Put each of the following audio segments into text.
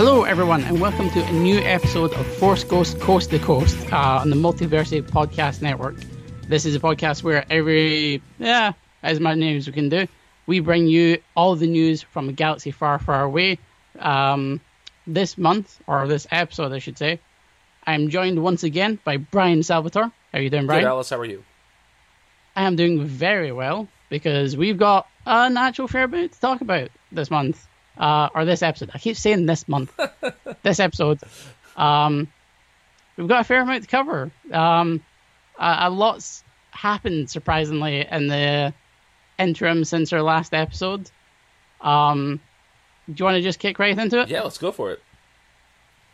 Hello, everyone, and welcome to a new episode of Force Ghost Coast to Coast uh, on the Multiversity Podcast Network. This is a podcast where every, yeah, as many names we can do, we bring you all the news from a galaxy far, far away. Um, this month, or this episode, I should say, I'm joined once again by Brian Salvatore. How are you doing, Brian? Good, Alice. How are you? I am doing very well because we've got an actual fair bit to talk about this month uh, or this episode. I keep saying this month, this episode. Um, we've got a fair amount to cover. Um, a, a lot's happened surprisingly in the interim since our last episode. Um, do you want to just kick right into it? Yeah, let's go for it.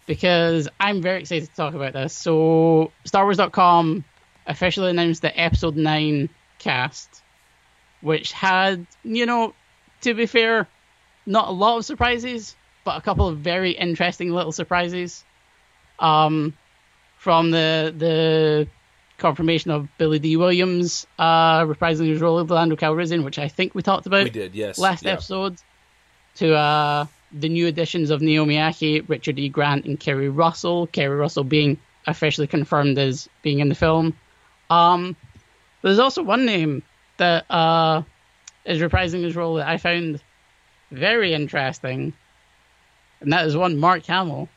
Because I'm very excited to talk about this. So, StarWars.com officially announced the Episode 9 cast, which had, you know, to be fair, not a lot of surprises, but a couple of very interesting little surprises. Um, from the the confirmation of Billy Dee Williams uh, reprising his role of Lando Calrissian, which I think we talked about. We did, yes. Last yeah. episode. To uh, the new additions of Naomi Ackie, Richard E. Grant, and Keri Russell. Keri Russell being officially confirmed as being in the film. Um, there's also one name that uh, is reprising his role that I found very interesting, and that is one Mark Hamill.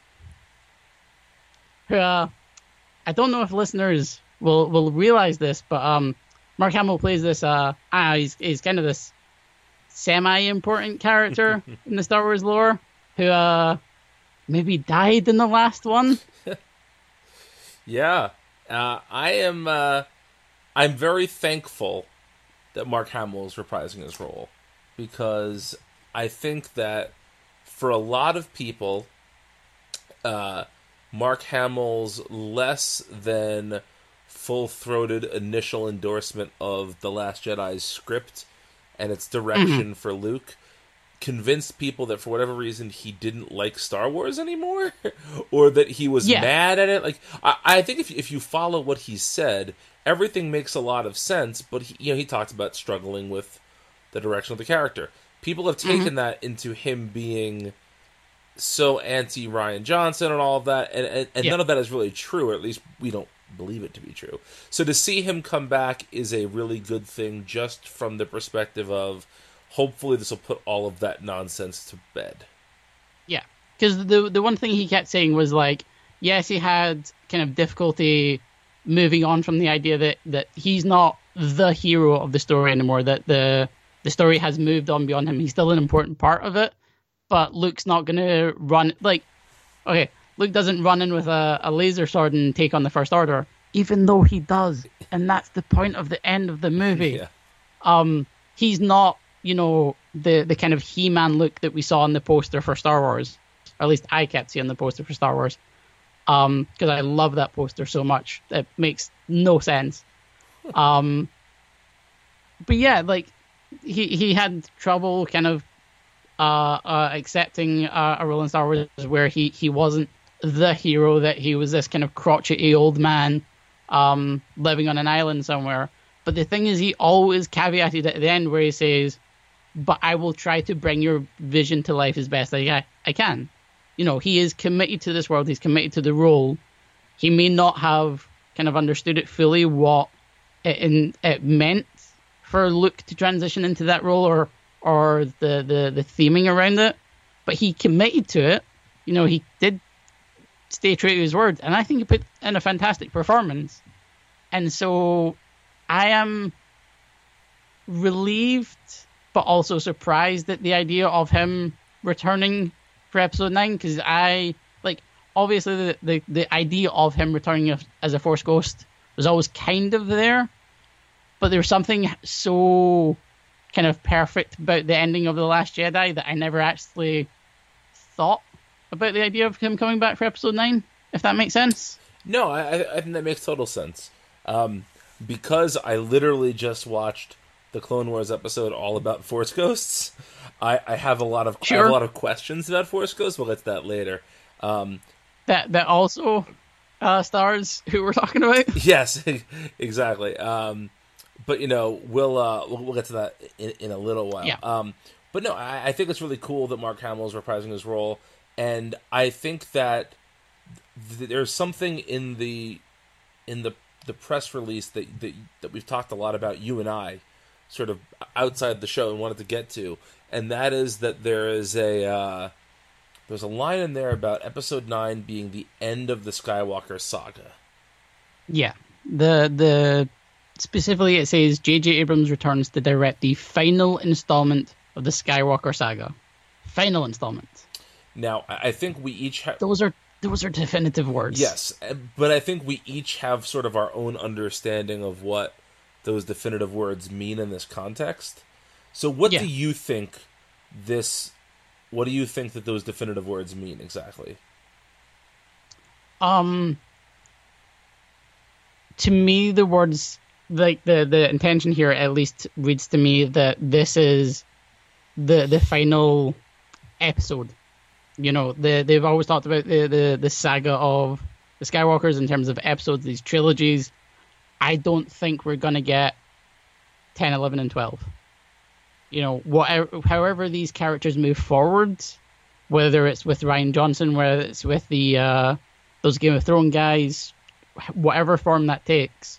Who uh, I don't know if listeners will will realize this, but um, Mark Hamill plays this uh, ah, he's he's kind of this semi-important character in the Star Wars lore who uh maybe died in the last one. yeah, uh, I am. Uh, I'm very thankful that Mark Hamill is reprising his role because I think that for a lot of people, uh, Mark Hamill's less than full throated initial endorsement of The Last Jedi's script and its direction mm-hmm. for Luke convinced people that for whatever reason he didn't like Star Wars anymore or that he was yeah. mad at it. Like I, I think if if you follow what he said, everything makes a lot of sense, but he, you know, he talked about struggling with the direction of the character people have taken mm-hmm. that into him being so anti Rian Johnson and all of that, and and, and yeah. none of that is really true, or at least we don't believe it to be true. So to see him come back is a really good thing, just from the perspective of hopefully this will put all of that nonsense to bed. Yeah, because the the one thing he kept saying was like, yes, he had kind of difficulty moving on from the idea that that he's not the hero of the story anymore. That the the story has moved on beyond him. He's still an important part of it, but Luke's not going to run like okay. Luke doesn't run in with a, a laser sword and take on the First Order, even though he does, and that's the point of the end of the movie. Yeah. Um, he's not, you know, the the kind of He-Man look that we saw in the poster for Star Wars, or at least I kept seeing the poster for Star Wars, um, because I love that poster so much. It makes no sense. Um, but yeah, like he he had trouble kind of uh, uh, accepting uh, a role in Star Wars where he, he wasn't the hero, that he was this kind of crotchety old man um, living on an island somewhere. But the thing is, he always caveated at the end where he says, But I will try to bring your vision to life as best I, I can. You know, he is committed to this world, he's committed to the role. He may not have kind of understood it fully what it, in, it meant for Luke to transition into that role or or the, the, the theming around it. But he committed to it. You know, he did stay true to his word, and I think he put in a fantastic performance. And so I am relieved but also surprised at the idea of him returning for episode 9 because I like obviously the, the the idea of him returning as a force ghost was always kind of there but there's something so kind of perfect about the ending of the Last Jedi that I never actually thought about the idea of him coming back for Episode Nine. If that makes sense. No, I, I think that makes total sense. Um, because I literally just watched the Clone Wars episode all about Force Ghosts. I, I have a lot of Sure. I have a lot of questions about Force Ghosts. We'll get to that later. Um, That that also uh, stars who we're talking about. yes, exactly. Um, but you know, we'll, uh, we'll we'll get to that in, in a little while. Yeah. Um, but no, I, I think it's really cool that Mark Hamill is reprising his role, and I think that th- there's something in the in the the press release that, that that we've talked a lot about you and I, sort of outside the show and wanted to get to, and that is that there is a uh, there's a line in there about Episode Nine being the end of the Skywalker saga. Yeah. The the specifically it says J.J. Abrams returns to direct the final installment of the Skywalker saga. Final installment. Now, I think we each have Those are those are definitive words. yes, eh, but I think we each have sort of our own understanding of what those definitive words mean in this context. So, what Yeah. do you think this? What do you think that those definitive words mean exactly? Um to me the words like the the intention here at least reads to me that this is the the final episode. You know, the they've always talked about the, the the saga of the Skywalkers in terms of episodes, these trilogies. I don't think we're gonna get 10, 11, and 12. You know, whatever, however these characters move forward, whether it's with Rian Johnson, whether it's with the uh, those Game of Thrones guys, whatever form that takes,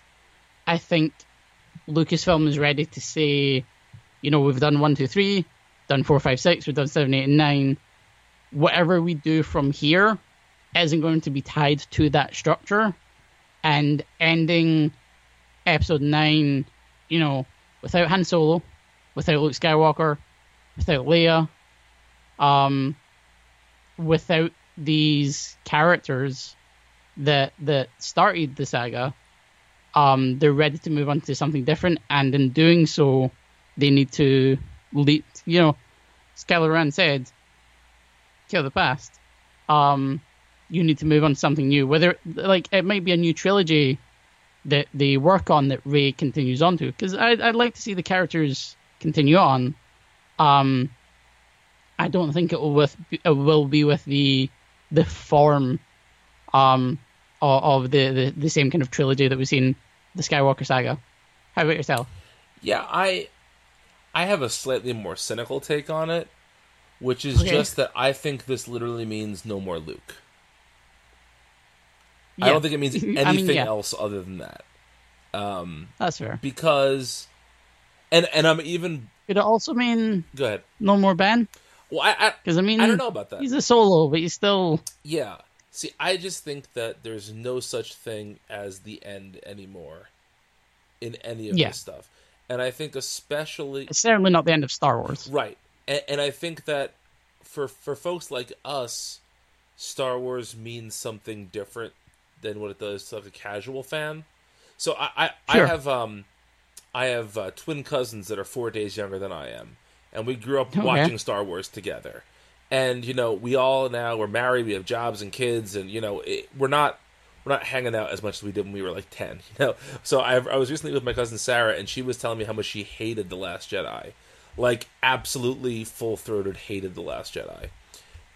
I think Lucasfilm is ready to say, you know, we've done one, two, three, done four, five, six, we've done seven, eight, and nine. Whatever we do from here isn't going to be tied to that structure, and ending episode nine, you know, without Han Solo, without Luke Skywalker, without Leia, um, without these characters that that started the saga, um, they're ready to move on to something different, and in doing so, they need to lead. You know, Kylo Ren said, "Kill the past." Um, you need to move on to something new. Whether like it might be a new trilogy that they work on that Rey continues on to, because I'd, I'd like to see the characters continue on. Um, I don't think it will with it will be with the the form um of, of the, the the same kind of trilogy that we've seen the Skywalker saga. How about yourself? Yeah, I I have a slightly more cynical take on it, which is Okay. just that I think this literally means no more Luke. I don't think it means I mean, anything yeah. else other than that. Um, That's fair. because, and and I'm even Could it also mean go ahead. no more Ben? Well, I I, Because I mean, I don't know about that. He's a solo, but he's still Yeah. See, I just think that there's no such thing as the end anymore in any of Yeah. this stuff. And I think especially it's certainly not the end of Star Wars. right. And, and I think that for for folks like us, Star Wars means something different than what it does to like a casual fan. So I I, Sure. I have um I have uh, twin cousins that are 4 days younger than I am and we grew up Okay. watching Star Wars together. And you know, we all now we're married, we have jobs and kids, and you know, it, we're not we're not hanging out as much as we did when we were like ten. You know, so I, I was recently with my cousin Sarah, and she was telling me how much she hated the Last Jedi, like absolutely full throated hated the Last Jedi.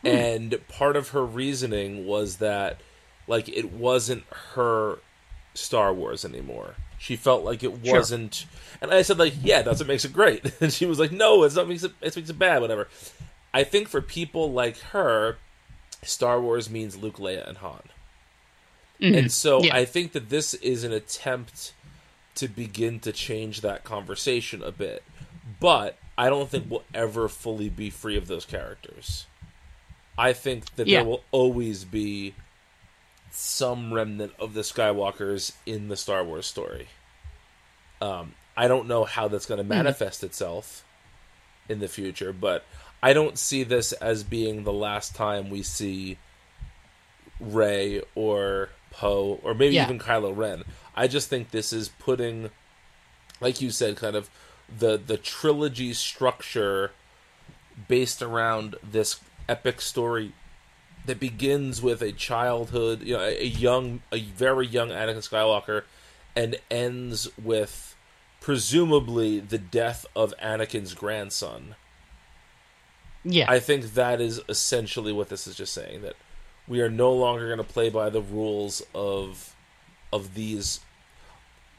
Hmm. And part of her reasoning was that like it wasn't her Star Wars anymore. She felt like it wasn't, and I said like, yeah, that's what makes it great. And she was like, no, it's not makes it, it makes it bad, whatever. I think for people like her, Star Wars means Luke, Leia, and Han. And so Yeah. I think that this is an attempt to begin to change that conversation a bit. But I don't think we'll ever fully be free of those characters. I think that Yeah. there will always be some remnant of the Skywalkers in the Star Wars story. Um, I don't know how that's going to manifest itself in the future, but I don't see this as being the last time we see Rey or Poe or maybe Yeah. even Kylo Ren. I just think this is putting, like you said, kind of the the trilogy structure based around this epic story that begins with a childhood, you know, a, a young, a very young Anakin Skywalker, and ends with presumably the death of Anakin's grandson. Yeah, I think that is essentially what this is just saying that we are no longer going to play by the rules of of these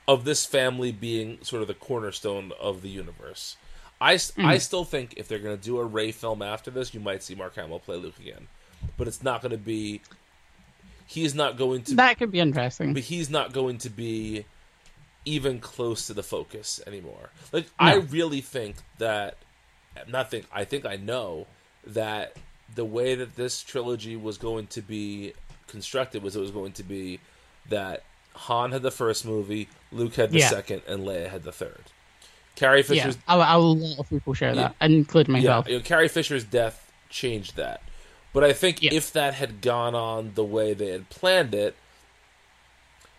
of this family being sort of the cornerstone of the universe. I, mm. I still think if they're going to do a Rey film after this, you might see Mark Hamill play Luke again, but it's not going to be. He's not going to. That could be interesting, but he's not going to be even close to the focus anymore. Like no. I really think that, not think I think I know that the way that this trilogy was going to be constructed was it was going to be that Han had the first movie, Luke had the yeah. second, and Leia had the third. Carrie Fisher's. Yeah, a, a lot of people share that, yeah. including myself. Yeah, you know, Carrie Fisher's death changed that. But I think yeah. if that had gone on the way they had planned it,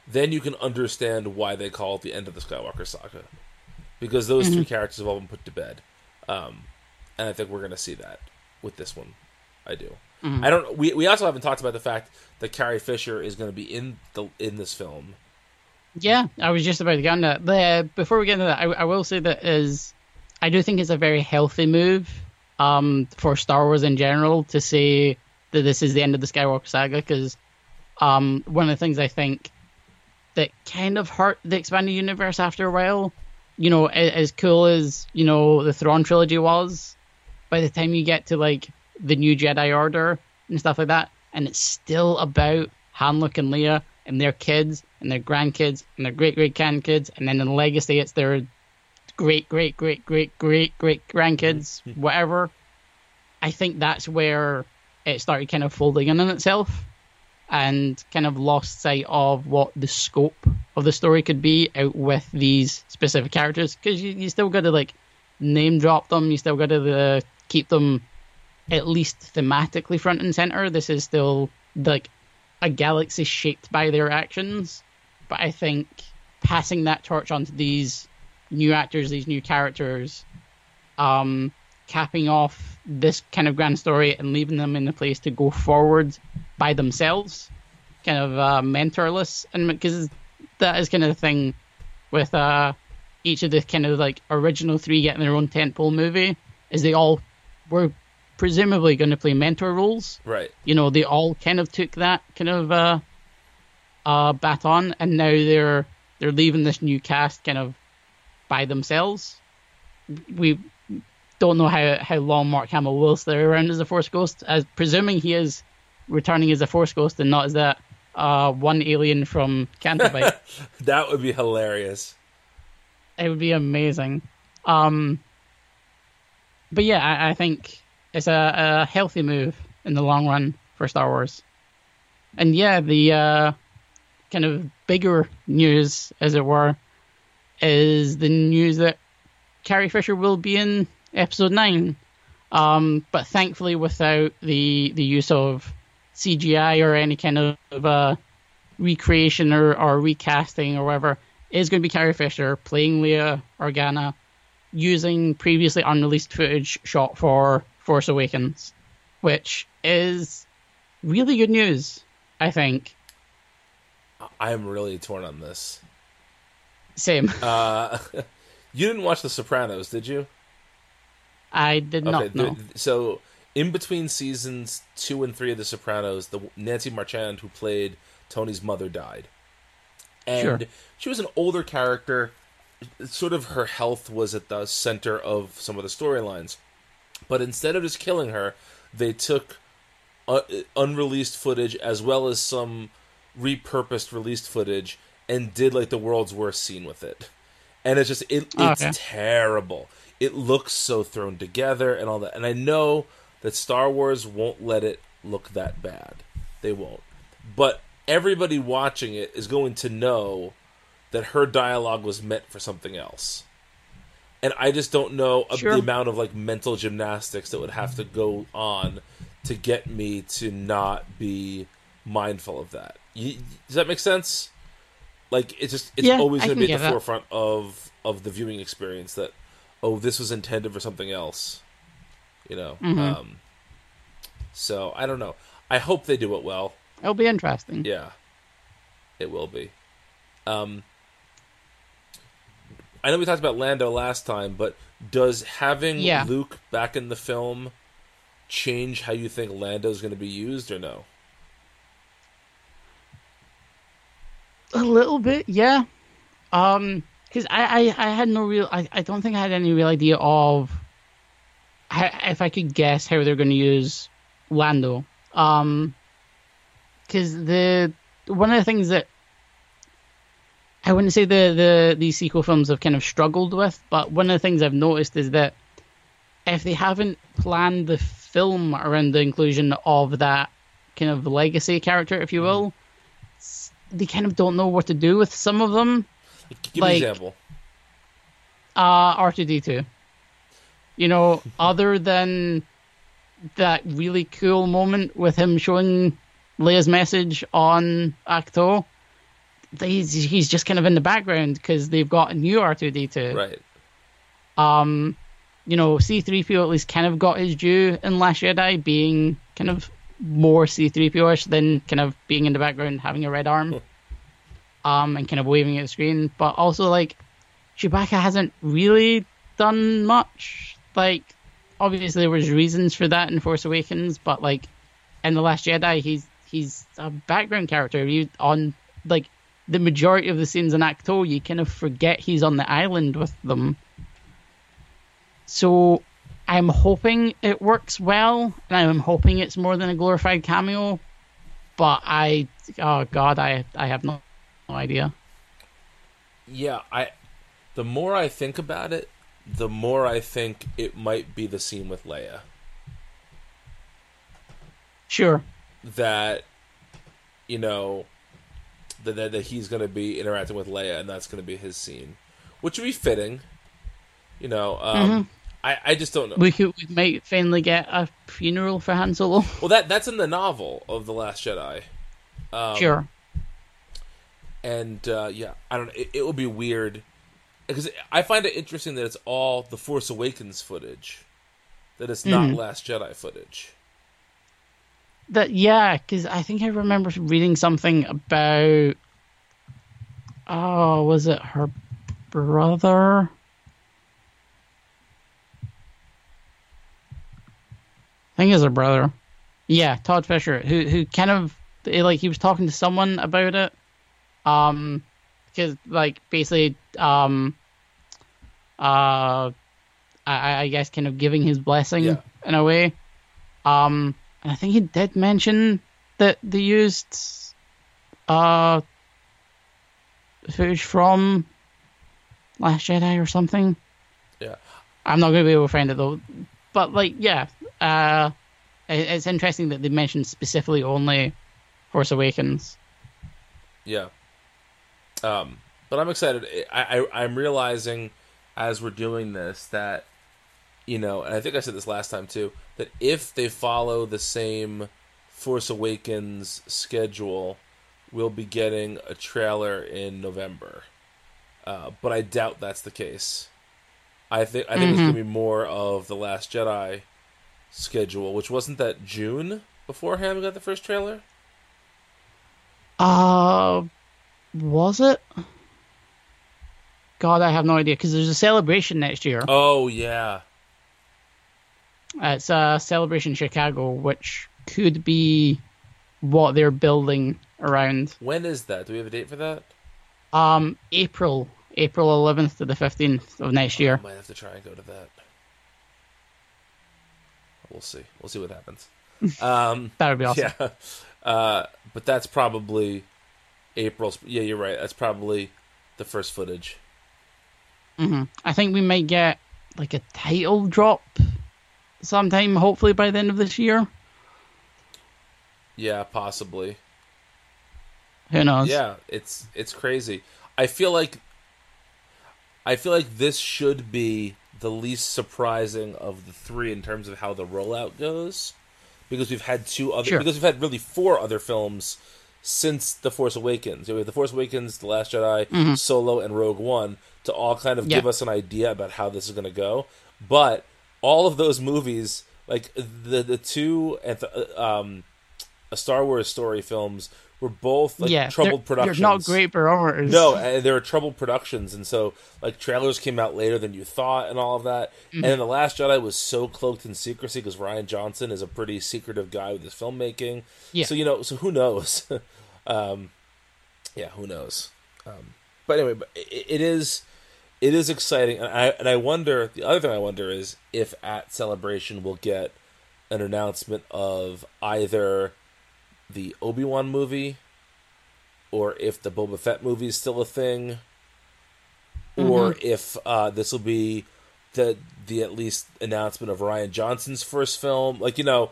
then you can understand why they call it the end of the Skywalker saga. Because those mm-hmm. three characters have all been put to bed. Um, and I think we're going to see that with this one. I do. Mm-hmm. I don't. We, we also haven't talked about the fact that Carrie Fisher is going to be in the in this film yeah, I was just about to get on that. But uh, before we get into that, I, I, will say that is, I do think it's a very healthy move um, for Star Wars in general to say that this is the end of the Skywalker saga because um, one of the things I think that kind of hurt the expanded universe after a while, you know, as, as cool as you know the Thrawn trilogy was, by the time you get to like the new Jedi Order and stuff like that, and it's still about Han, Luke, and Leia and their kids and their grandkids and their great great grandkids, and then in the legacy it's their great great great great great great grandkids, mm-hmm. whatever. I think that's where it started kind of folding in on itself and kind of lost sight of what the scope of the story could be out with these specific characters because you, you still got to like name drop them, you still got to uh, keep them at least thematically front and center. This is still like a galaxy shaped by their actions. But I think passing that torch onto these new actors, these new characters, um, capping off this kind of grand story and leaving them in a place to go forward by themselves, kind of uh, mentorless, and because that is kind of the thing with uh, each of the kind of like original three getting their own tentpole movie, is they all were presumably going to play mentor roles. Right. You know, they all kind of took that kind of uh, uh, baton, and now they're they're leaving this new cast kind of by themselves. We don't know how, how long Mark Hamill will stay around as a Force Ghost, as presuming he is returning as a Force Ghost and not as that uh, one alien from Bight. that would be hilarious. It would be amazing. Um, but yeah, I, I think it's a, a healthy move in the long run for Star Wars. And yeah, the uh, kind of bigger news, as it were, is the news that Carrie Fisher will be in Episode Nine, um, but thankfully without the the use of CGI or any kind of uh, recreation or, or recasting or whatever. is going to be Carrie Fisher playing Leia Organa, using previously unreleased footage shot for Force Awakens, which is really good news, I think. I am really torn on this. Same. Uh, you didn't watch The Sopranos, did you? I did okay, not. No. So, in between seasons two and three of The Sopranos, the Nancy Marchand who played Tony's mother died, and sure. she was an older character. Sort of her health was at the center of some of the storylines. But instead of just killing her, they took uh, unreleased footage as well as some repurposed released footage and did like the world's worst scene with it. And it's just it, oh, it's okay. terrible. It looks so thrown together and all that. And I know that Star Wars won't let it look that bad. They won't. But everybody watching it is going to know that her dialogue was meant for something else and I just don't know sure. the amount of like mental gymnastics that would have to go on to get me to not be mindful of that. You, does that make sense? Like it's just it's yeah, always going to be at the that. forefront of of the viewing experience that oh, this was intended for something else. You know. Mhm. Um, so I don't know. I hope they do it well. It'll be interesting. Yeah, it will be. Um, I know we talked about Lando last time, but does having Yeah. Luke back in the film change how you think Lando's going to be used, or no? A little bit, yeah. Um, because I, I, I had no real, I, I don't think I had any real idea of how, if I could guess how they're going to use Lando. Um, because the one of the things that I wouldn't say the the these sequel films have kind of struggled with, but one of the things I've noticed is that if they haven't planned the film around the inclusion of that kind of legacy character, if you will, they kind of don't know what to do with some of them. Give me Like- an example. Uh, R2D2. You know, other than that really cool moment with him showing Leia's message on Ahch-To, he's, he's just kind of in the background because they've got a new R2D2. Right. Um, you know, C3PO at least kind of got his due in Last Jedi, being kind of more C3PO-ish than kind of being in the background having a red arm, um, and kind of waving at the screen. But also, like, Chewbacca hasn't really done much. Like, obviously there was reasons for that in Force Awakens, but like in the Last Jedi, he's he's a background character. You on like the majority of the scenes in Ahch-To, you kind of forget he's on the island with them. So I'm hoping it works well, and I'm hoping it's more than a glorified cameo. But I, oh god, I I have no, no idea. Yeah, I. The more I think about it, the more I think it might be the scene with Leia. Sure. That, you know, that that, that he's going to be interacting with Leia, and that's going to be his scene, which would be fitting. You know, um, I I just don't know. We could we might finally get a funeral for Han Solo. Well, that that's in the novel of the Last Jedi. Um, sure. And uh, yeah, I don't. know. It, it would be weird because I find it interesting that it's all the Force Awakens footage, that it's not Mhm. Last Jedi footage. That yeah, because I think I remember reading something about. Oh, was it her brother? I think it's her brother. Yeah, Todd Fisher, who who kind of like he was talking to someone about it, um, because like basically um, uh, I I guess kind of giving his blessing Yeah. in a way, um, and I think he did mention that they used uh footage from Last Jedi or something. Yeah. I'm not going to be able to find it though. But like, yeah, uh, it- it's interesting that they mentioned specifically only Force Awakens. Yeah. Um, but I'm excited. I, I I'm realizing as we're doing this that you know, and I think I said this last time too, that if they follow the same Force Awakens schedule, we'll be getting a trailer in November. Uh, but I doubt that's the case. I think I think it's Mhm. gonna be more of the Last Jedi schedule, which wasn't that June beforehand we got the first trailer. Uh, was it? God, I have no idea because there's a celebration next year. Oh yeah, It's a celebration Chicago, which could be what they're building around. when is that? Do we have a date for that? Um, April, April 11th to the 15th of next year. I might have to try and go to that. We'll see. We'll see what happens. Um, That would be awesome. yeah, uh, but that's probably April's. Yeah, you're right. That's probably the first footage. hmm I think we might get like a title drop sometime, hopefully by the end of this year. Yeah, possibly. Who knows? Yeah, it's it's crazy. I feel like I feel like this should be the least surprising of the three in terms of how the rollout goes, because we've had two other Sure. because we've had really four other films since the Force Awakens. You know, the Force Awakens, the Last Jedi, Solo, and Rogue One to all kind of Mm-hmm. Yeah. give us an idea about how this is going to go. But all of those movies, like the the two uh, um, a Star Wars story films, were both like yeah, troubled they're, productions. They're not great barometers. No, and they were troubled productions, and so like trailers came out later than you thought, and all of that. Mm-hmm. And then the Last Jedi was so cloaked in secrecy because Rian Johnson is a pretty secretive guy with his filmmaking. Yeah. So you know, so who knows? um, yeah, who knows? Um, but anyway, but it, it is it is exciting, and I and I wonder. The other thing I wonder is if at Celebration we'll get an announcement of either the Obi Wan movie or if the Boba Fett movie is still a thing, or if uh, this will be the the at least announcement of Rian Johnson's first film. Like you know,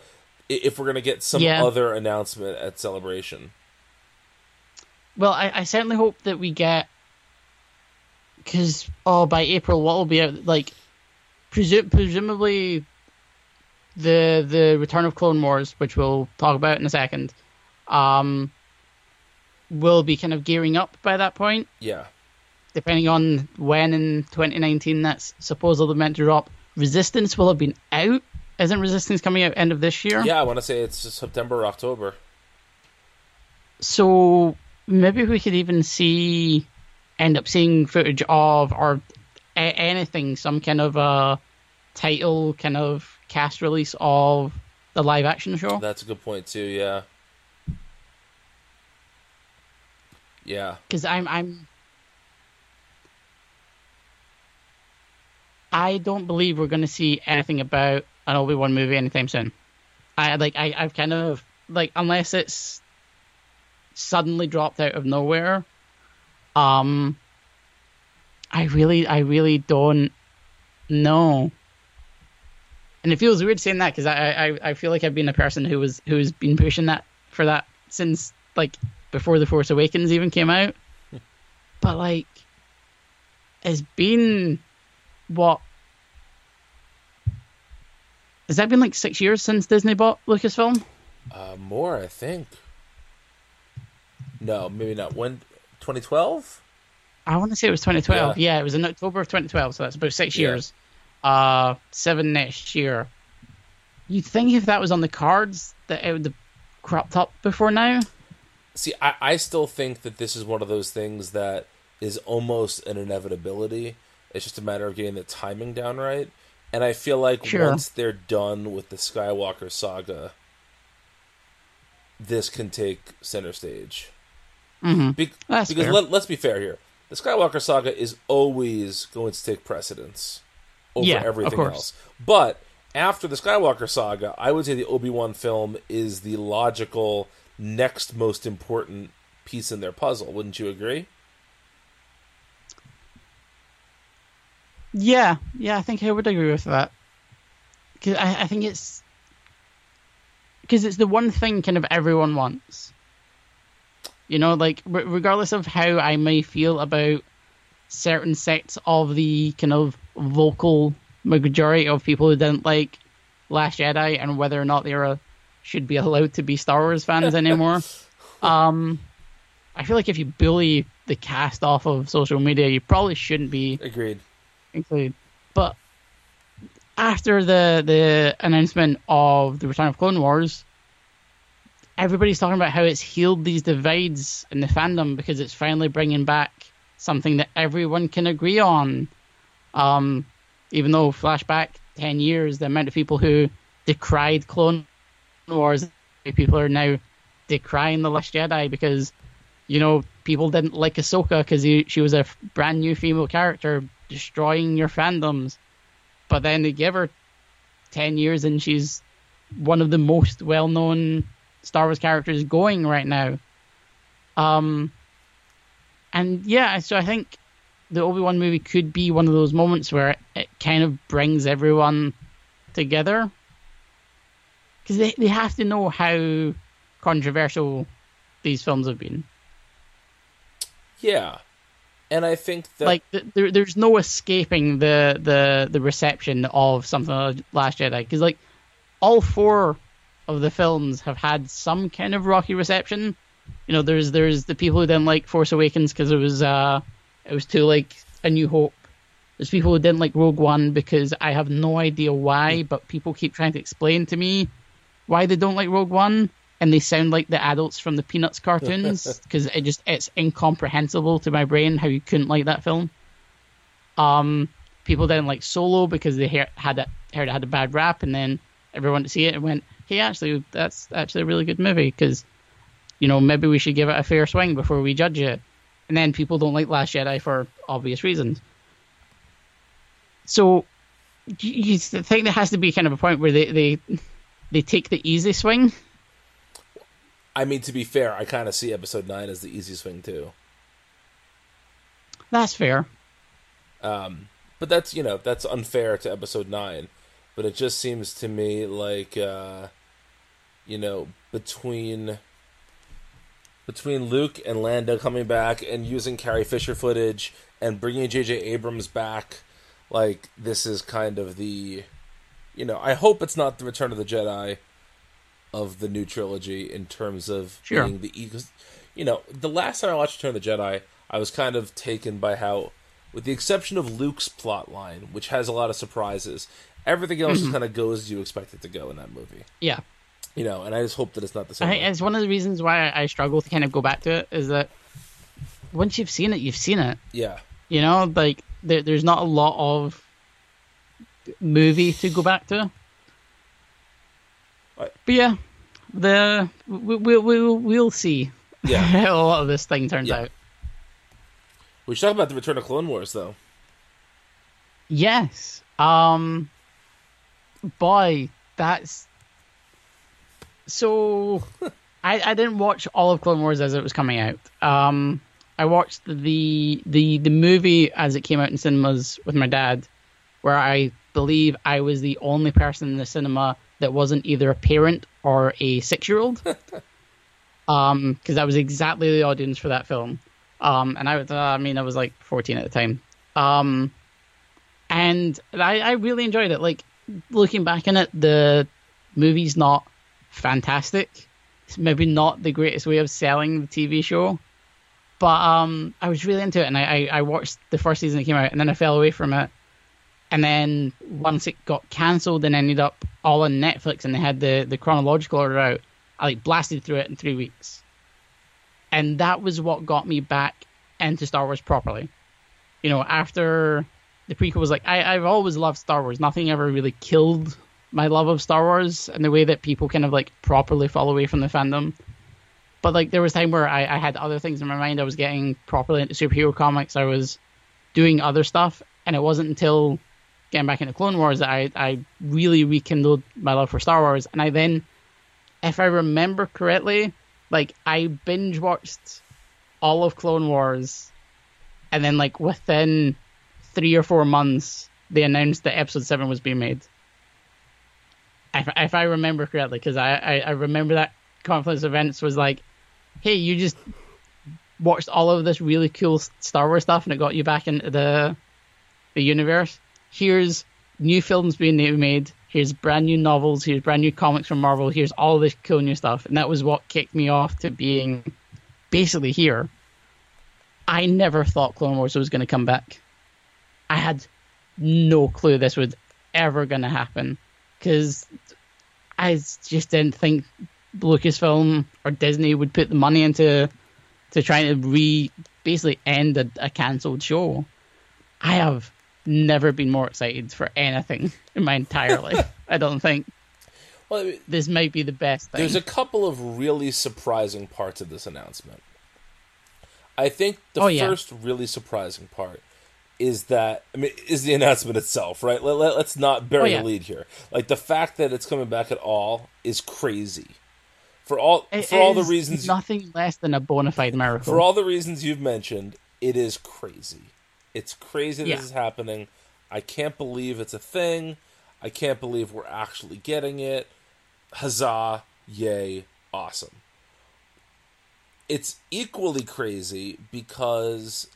if we're gonna get some Yeah. other announcement at Celebration. Well, I, I certainly hope that we get because oh, by April, what will be out? Like, presu- presumably, the the Return of Clone Wars, which we'll talk about in a second, um, will be kind of gearing up by that point. Yeah, Depending on when in 2019 that's supposedly meant to drop. Resistance will have been out. Isn't Resistance coming out end of this year? yeah. I want to say it's September or October. So maybe we could even see, end up seeing footage of or a- anything, some kind of uh, title, kind of cast release of the live action show. That's a good point too. Yeah, yeah. Because I'm, I'm, I don't believe we're going to see anything about an Obi Wan movie anytime soon. I like, I, I've kind of like, unless it's suddenly dropped out of nowhere. Um, I really, I really don't know. And it feels weird saying that because I, I, I feel like I've been a person who was who's been pushing that for that since like before the Force Awakens even came out. but like, it's been what? Has that been like six years since Disney bought Lucasfilm? Uh, more, I think. No, maybe not. When 2012? I want to say it was 2012. Yeah. Yeah, it was in October of 2012, so that's about six Yeah. years. Uh, seven next year. You'd think if that was on the cards that it would have cropped up before now. See, I, I still think that this is one of those things that is almost an inevitability. It's just a matter of getting the timing down right. And I feel like Sure. once they're done with the Skywalker saga, this can take center stage. Mm-hmm. Be- because fair. let, let's be fair here. The Skywalker saga is always going to take precedence over Yeah, everything else. But after the Skywalker saga, I would say the Obi Wan film is the logical next most important piece in their puzzle. Wouldn't you agree? Yeah, yeah, I think I would agree with that. Because I, I think it's because it's the one thing kind of everyone wants. You know, like re- regardless of how I may feel about certain sects of the kind of vocal majority of people who didn't like Last Jedi and whether or not they are should be allowed to be Star Wars fans anymore. um, I feel like if you bully the cast off of social media, you probably shouldn't be Agreed. include. But after the the announcement of the return of Clone Wars, everybody's talking about how it's healed these divides in the fandom because it's finally bringing back something that everyone can agree on. Um, even though flashback ten years, the amount of people who decried Clone Wars, people are now decrying the Last Jedi because you know people didn't like Ahsoka because she was a brand new female character destroying your fandoms. But then they give her 10 years and she's one of the most well known Star Wars characters going right now. Um, and yeah, so I think the Obi Wan movie could be one of those moments where it, it kind of brings everyone together. Because they, they have to know how controversial these films have been. Yeah. And I think that like there, there's no escaping the the the reception of something like Last Jedi because like all four of the films have had some kind of rocky reception, You know, there's there's the people who didn't like Force Awakens because it was uh it was too like A New Hope. There's people who didn't like Rogue One because I have no idea why, but people keep trying to explain to me why they don't like Rogue One, and they sound like the adults from the Peanuts cartoons because it just it's incomprehensible to my brain how you couldn't like that film. Um, people didn't like Solo because they hear, had it, heard it had a bad rap, and then everyone to see it and went, "Hey, actually, that's actually a really good movie." Because, you know, maybe we should give it a fair swing before we judge it. And then people don't like Last Jedi for obvious reasons. So, you, think there has to be kind of a point where they they they take the easy swing. I mean, to be fair, I kind of see Episode Nine as the easy swing too. That's fair. Um, but that's you know that's unfair to Episode Nine. But it just seems to me like uh, you know between between Luke and Lando coming back and using Carrie Fisher footage and bringing J.J. Abrams back, like this is kind of the, you know, I hope it's not the Return of the Jedi of the new trilogy in terms of Sure. being the. You know, the last time I watched Return of the Jedi, I was kind of taken by how, with the exception of Luke's plot line, which has a lot of surprises, everything else just kind of goes as you expect it to go in that movie. Yeah. You know, and I just hope that it's not the same. I way. it's one of the reasons why I struggle to kind of go back to it is that once you've seen it, you've seen it. yeah. You know, like there, there's not a lot of movie to go back to. Right. But yeah, the we, we, we'll we'll see Yeah. how a lot of this thing turns Yeah. out. We should talk about the Return of Clone Wars, though. Yes. Um. Boy, that's so. I I didn't watch all of Clone Wars as it was coming out. Um. I watched the the the movie as it came out in cinemas with my dad, where I believe I was the only person in the cinema that wasn't either a parent or a six year old. um, because that was exactly the audience for that film. Um, and I was, uh, I mean, I was like 14 at the time. Um, and I, I really enjoyed it. Like looking back on it, the movie's not fantastic. It's maybe not the greatest way of selling the TV show, but um, I was really into it, and I, I, I watched the first season that came out, and then I fell away from it. And then once it got cancelled and ended up all on Netflix, and they had the the chronological order out, I like blasted through it in three weeks, and that was what got me back into Star Wars properly. You know, after the prequel was like, I, I've always loved Star Wars. Nothing ever really killed my love of Star Wars and the way that people kind of like properly fall away from the fandom. But like there was time where I, I had other things in my mind. I was getting properly into superhero comics. I was doing other stuff, and it wasn't until getting back into Clone Wars that I, I really rekindled my love for Star Wars. And I then, if I remember correctly, like I binge watched all of Clone Wars, and then like within three or four months, they announced that Episode Seven was being made. If, if I remember correctly, because I, I I remember that Confluence of Events was like, hey, you just watched all of this really cool Star Wars stuff, and it got you back into the the universe. Here's new films being made. Here's brand new novels. Here's brand new comics from Marvel. Here's all this cool new stuff, and that was what kicked me off to being basically here. I never thought Clone Wars was going to come back. I had no clue this was ever going to happen because I just didn't think Lucasfilm or Disney would put the money into to trying to re basically end a, a cancelled show. I have never been more excited for anything in my entire life. I don't think Well, I mean, this might be the best thing. there's a couple of really surprising parts of this announcement. I think the Oh, yeah. first really surprising part is that I mean is the announcement itself, right? Let, let, us not bury Oh, yeah. the lead here. Like the fact that it's coming back at all is crazy. For all It for all the reasons nothing less than a bona fide miracle. for all the reasons you've mentioned, it is crazy. It's crazy this is happening. I can't believe it's a thing. I can't believe we're actually getting it. Huzzah, yay, awesome. It's equally crazy because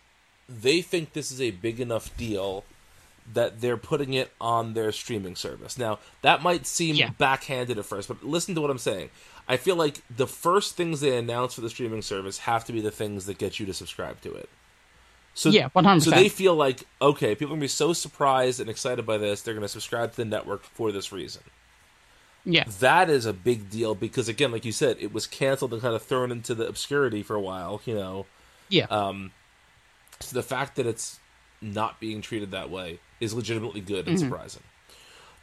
they think this is a big enough deal that they're putting it on their streaming service. Now, that might seem Yeah. backhanded at first, but listen to what I'm saying. I feel like the first things they announce for the streaming service have to be the things that get you to subscribe to it. So Yeah, 100%. So they feel like okay, people are gonna be so surprised and excited by this, they're gonna subscribe to the network for this reason. Yeah. That is a big deal because again, like you said, it was canceled and kind of thrown into the obscurity for a while. You know, Yeah. um, so the fact that it's not being treated that way is legitimately good and surprising.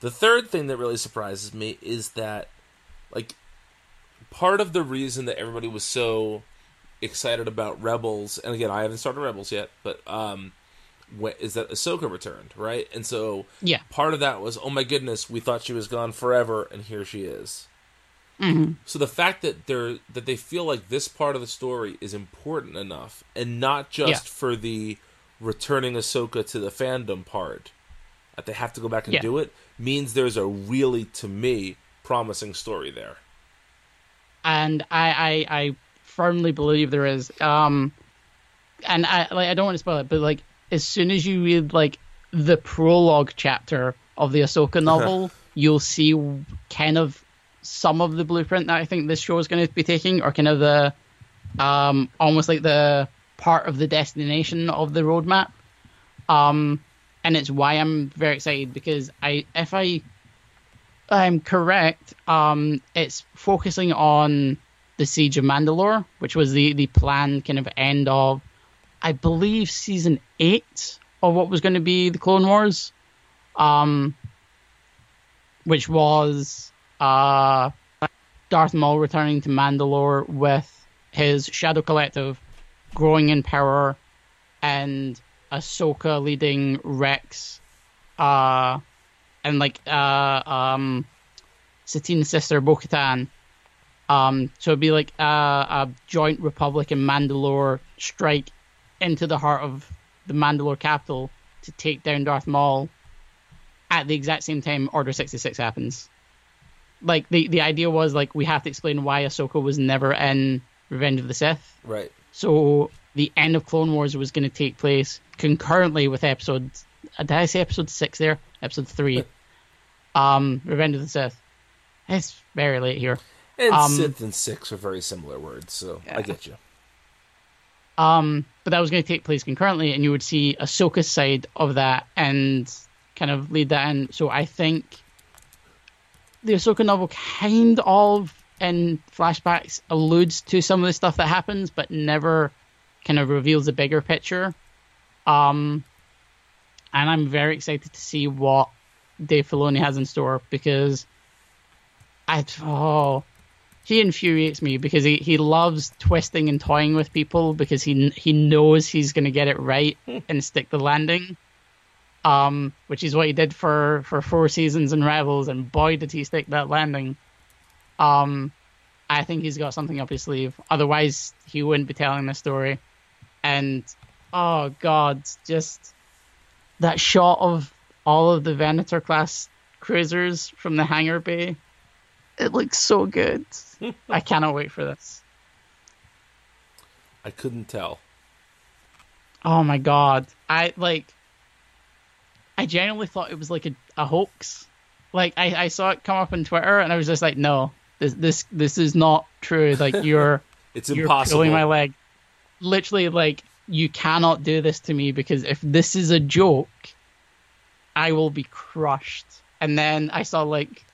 The third thing that really surprises me is that, like, part of the reason that everybody was so excited about Rebels, and again, I haven't started Rebels yet, but um, is that Ahsoka returned, right? And so Yeah. part of that was, oh my goodness, we thought she was gone forever, and here she is. So the fact that they're that they feel like this part of the story is important enough, and not just Yeah. for the returning Ahsoka to the fandom part, that they have to go back and Yeah. do it, means there's a really, to me, promising story there. and I, I I firmly believe there is. Um, and I like I don't want to spoil it, but like as soon as you read like the prologue chapter of the Ahsoka novel, you'll see kind of some of the blueprint that I think this show is going to be taking, or kind of the um almost like the part of the destination of the roadmap. Um, and it's why I'm very excited because I if I I'm correct. Um, it's focusing on the siege of Mandalore, which was the the planned kind of end of, I believe, season eight of what was going to be the Clone Wars, um, which was uh, Darth Maul returning to Mandalore with his Shadow Collective growing in power, and Ahsoka leading Rex, uh, and like uh um Satine's sister Bo-Katan. Um, so it'd be like a, a joint Republic and Mandalore strike into the heart of the Mandalore capital to take down Darth Maul. At the exact same time, Order sixty six happens. Like the the idea was like we have to explain why Ahsoka was never in Revenge of the Sith. Right. So the end of Clone Wars was going to take place concurrently with episode. Did I say episode six there? Episode three. um, Revenge of the Sith. It's very late here. And Um, Sith and Six are very similar words, so I get you. Um, but that was going to take place concurrently, and you would see Ahsoka's side of that and kind of lead that in. So I think the Ahsoka novel kind of in flashbacks alludes to some of the stuff that happens, but never kind of reveals the bigger picture. Um, and I'm very excited to see what Dave Filoni has in store because I oh he infuriates me because he, he loves twisting and toying with people because he he knows he's going to get it right and stick the landing. Um, which is what he did for for four seasons in Rebels, and boy did he stick that landing. Um, I think he's got something up his sleeve. Otherwise, he wouldn't be telling this story. And oh god, just that shot of all of the Venator class cruisers from the hangar bay. It looks so good. I cannot wait for this. I couldn't tell. Oh my god. I like I genuinely thought it was like a, a hoax. Like I, I saw it come up on Twitter and I was just like, no, this this this is not true. Like you're It's you're impossible. pulling my leg. Literally, like you cannot do this to me because if this is a joke, I will be crushed. And then I saw like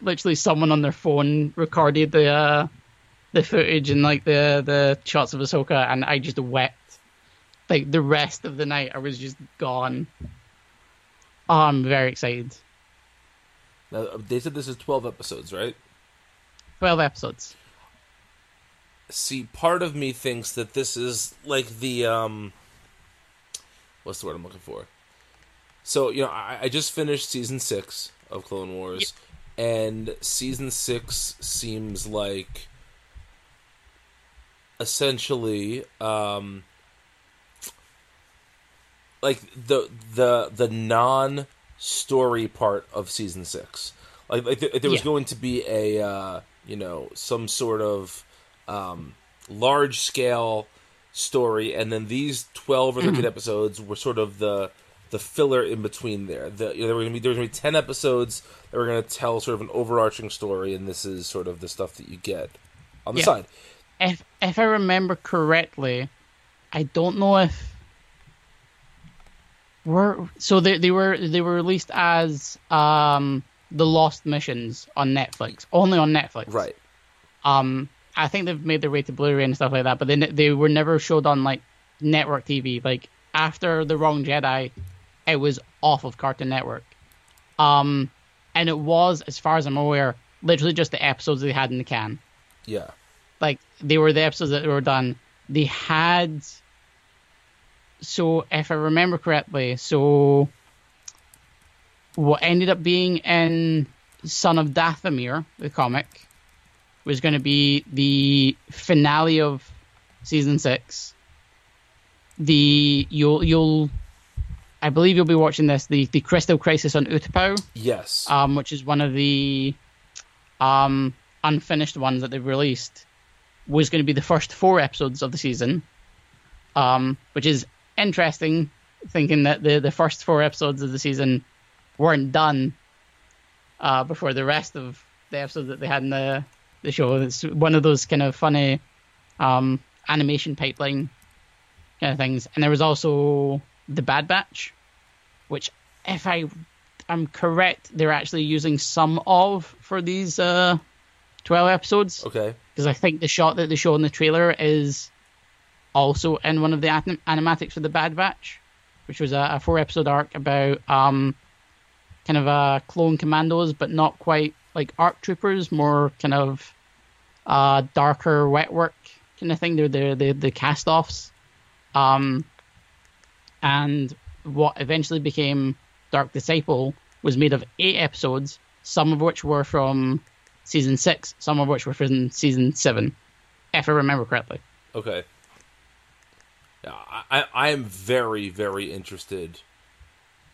literally someone on their phone recorded the uh, the footage and like the the shots of Ahsoka, and I just wept. Like the rest of the night, I was just gone. Oh, I'm very excited. Now, they said this is 12 episodes, right? Twelve episodes. See, part of me thinks that this is like the um what's the word I'm looking for? So, you know, I, I just finished season six of Clone Wars, and season six seems like essentially um like the the the non story part of season six. Like, like th- there was Yeah. going to be a uh, you know some sort of um, large scale story, and then these twelve or 13 episodes were sort of the the filler in between there. The, you know, there were gonna be there were gonna be ten episodes that were gonna tell sort of an overarching story, and this is sort of the stuff that you get on the Yeah. side. if if I remember correctly, I don't know if were so they they were they were released as um the Lost Missions on Netflix, only on Netflix. Right. Um, I think they've made their way to Blu-ray and stuff like that, but they they were never showed on like network TV. Like after the Wrong Jedi, it was off of Cartoon Network. Um, and it was, as far as I'm aware, literally just the episodes they had in the can Yeah. like they were the episodes that were done. They had so if I remember correctly, so what ended up being in Son of Dathomir, the comic, was going to be the finale of season six. The you'll you'll I believe you'll be watching this the the Crystal Crisis on Utapau Yes. um, which is one of the um, unfinished ones that they've released, was going to be the first four episodes of the season, um, which is interesting, thinking that the, the first four episodes of the season weren't done uh, before the rest of the episodes that they had in the, the show. It's one of those kind of funny um, animation pipeline kind of things. And there was also The Bad Batch, which, if I I'm correct, they're actually using some of for these uh, 12 episodes. okay. Because I think the shot that they show in the trailer is also in one of the anim- animatics for the Bad Batch, which was a, a four episode arc about um, kind of uh, clone commandos, but not quite like ARC troopers, more kind of uh, darker wet work kind of thing. They're the, the, the cast offs. Um, and what eventually became Dark Disciple was made of eight episodes, some of which were from season six, some of which were from season seven, if I remember correctly. Okay. I, I am very very interested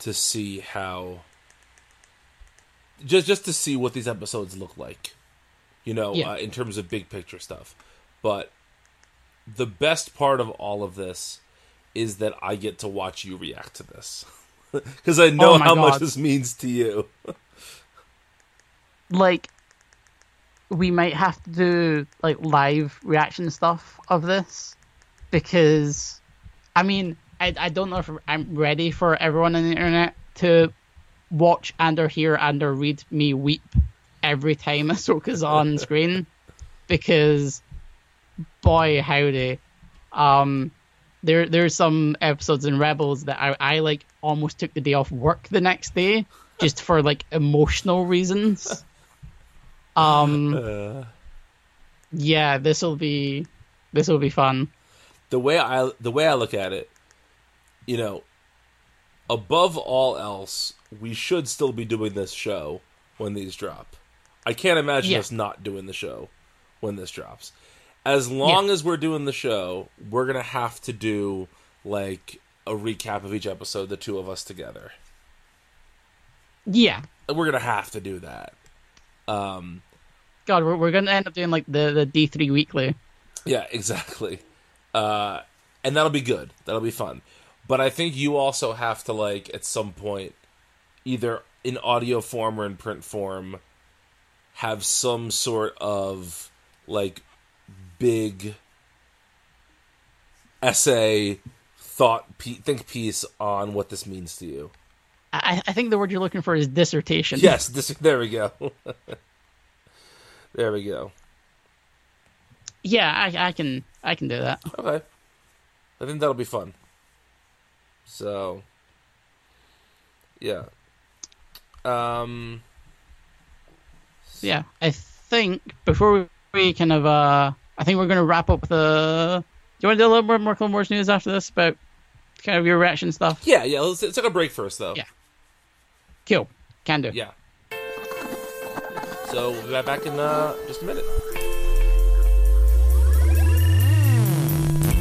to see how just just to see what these episodes look like, you know, Yeah. uh, in terms of big picture stuff. But the best part of all of this is that I get to watch you react to this because I know Oh how much this means to you. Like, we might have to do like live reaction stuff of this because, I mean, I I don't know if I'm ready for everyone on the internet to watch and or hear and or read me weep every time Ahsoka's on screen. Because boy howdy. Um there there's some episodes in Rebels that I, I like almost took the day off work the next day just for like emotional reasons. Um Uh, yeah this will be this will be fun the way I the way I look at it, you know, above all else, we should still be doing this show when these drop. I can't imagine Yeah. us not doing the show when this drops. As long as we're doing the show, we're gonna have to do like a recap of each episode, the two of us together. yeah We're gonna have to do that. Um, god we're, we're gonna end up doing like the the d3 weekly Yeah, exactly. Uh, and that'll be good. That'll be fun. But I think you also have to like at some point, either in audio form or in print form, have some sort of like big essay, thought, think piece on what this means to you. I, I think the word you're looking for is dissertation Yes, this. There we go. there we go. Yeah I, I can i can do that Okay. I think that'll be fun. So, yeah. Um, yeah, I think before we kind of, uh, I think we're going to wrap up the. Do you want to do a little more, more Clone Wars news after this about kind of your reaction stuff? yeah, yeah. Let's, let's take a break first, though. Yeah. Cool, can do. Yeah. So we'll be back in uh, just a minute.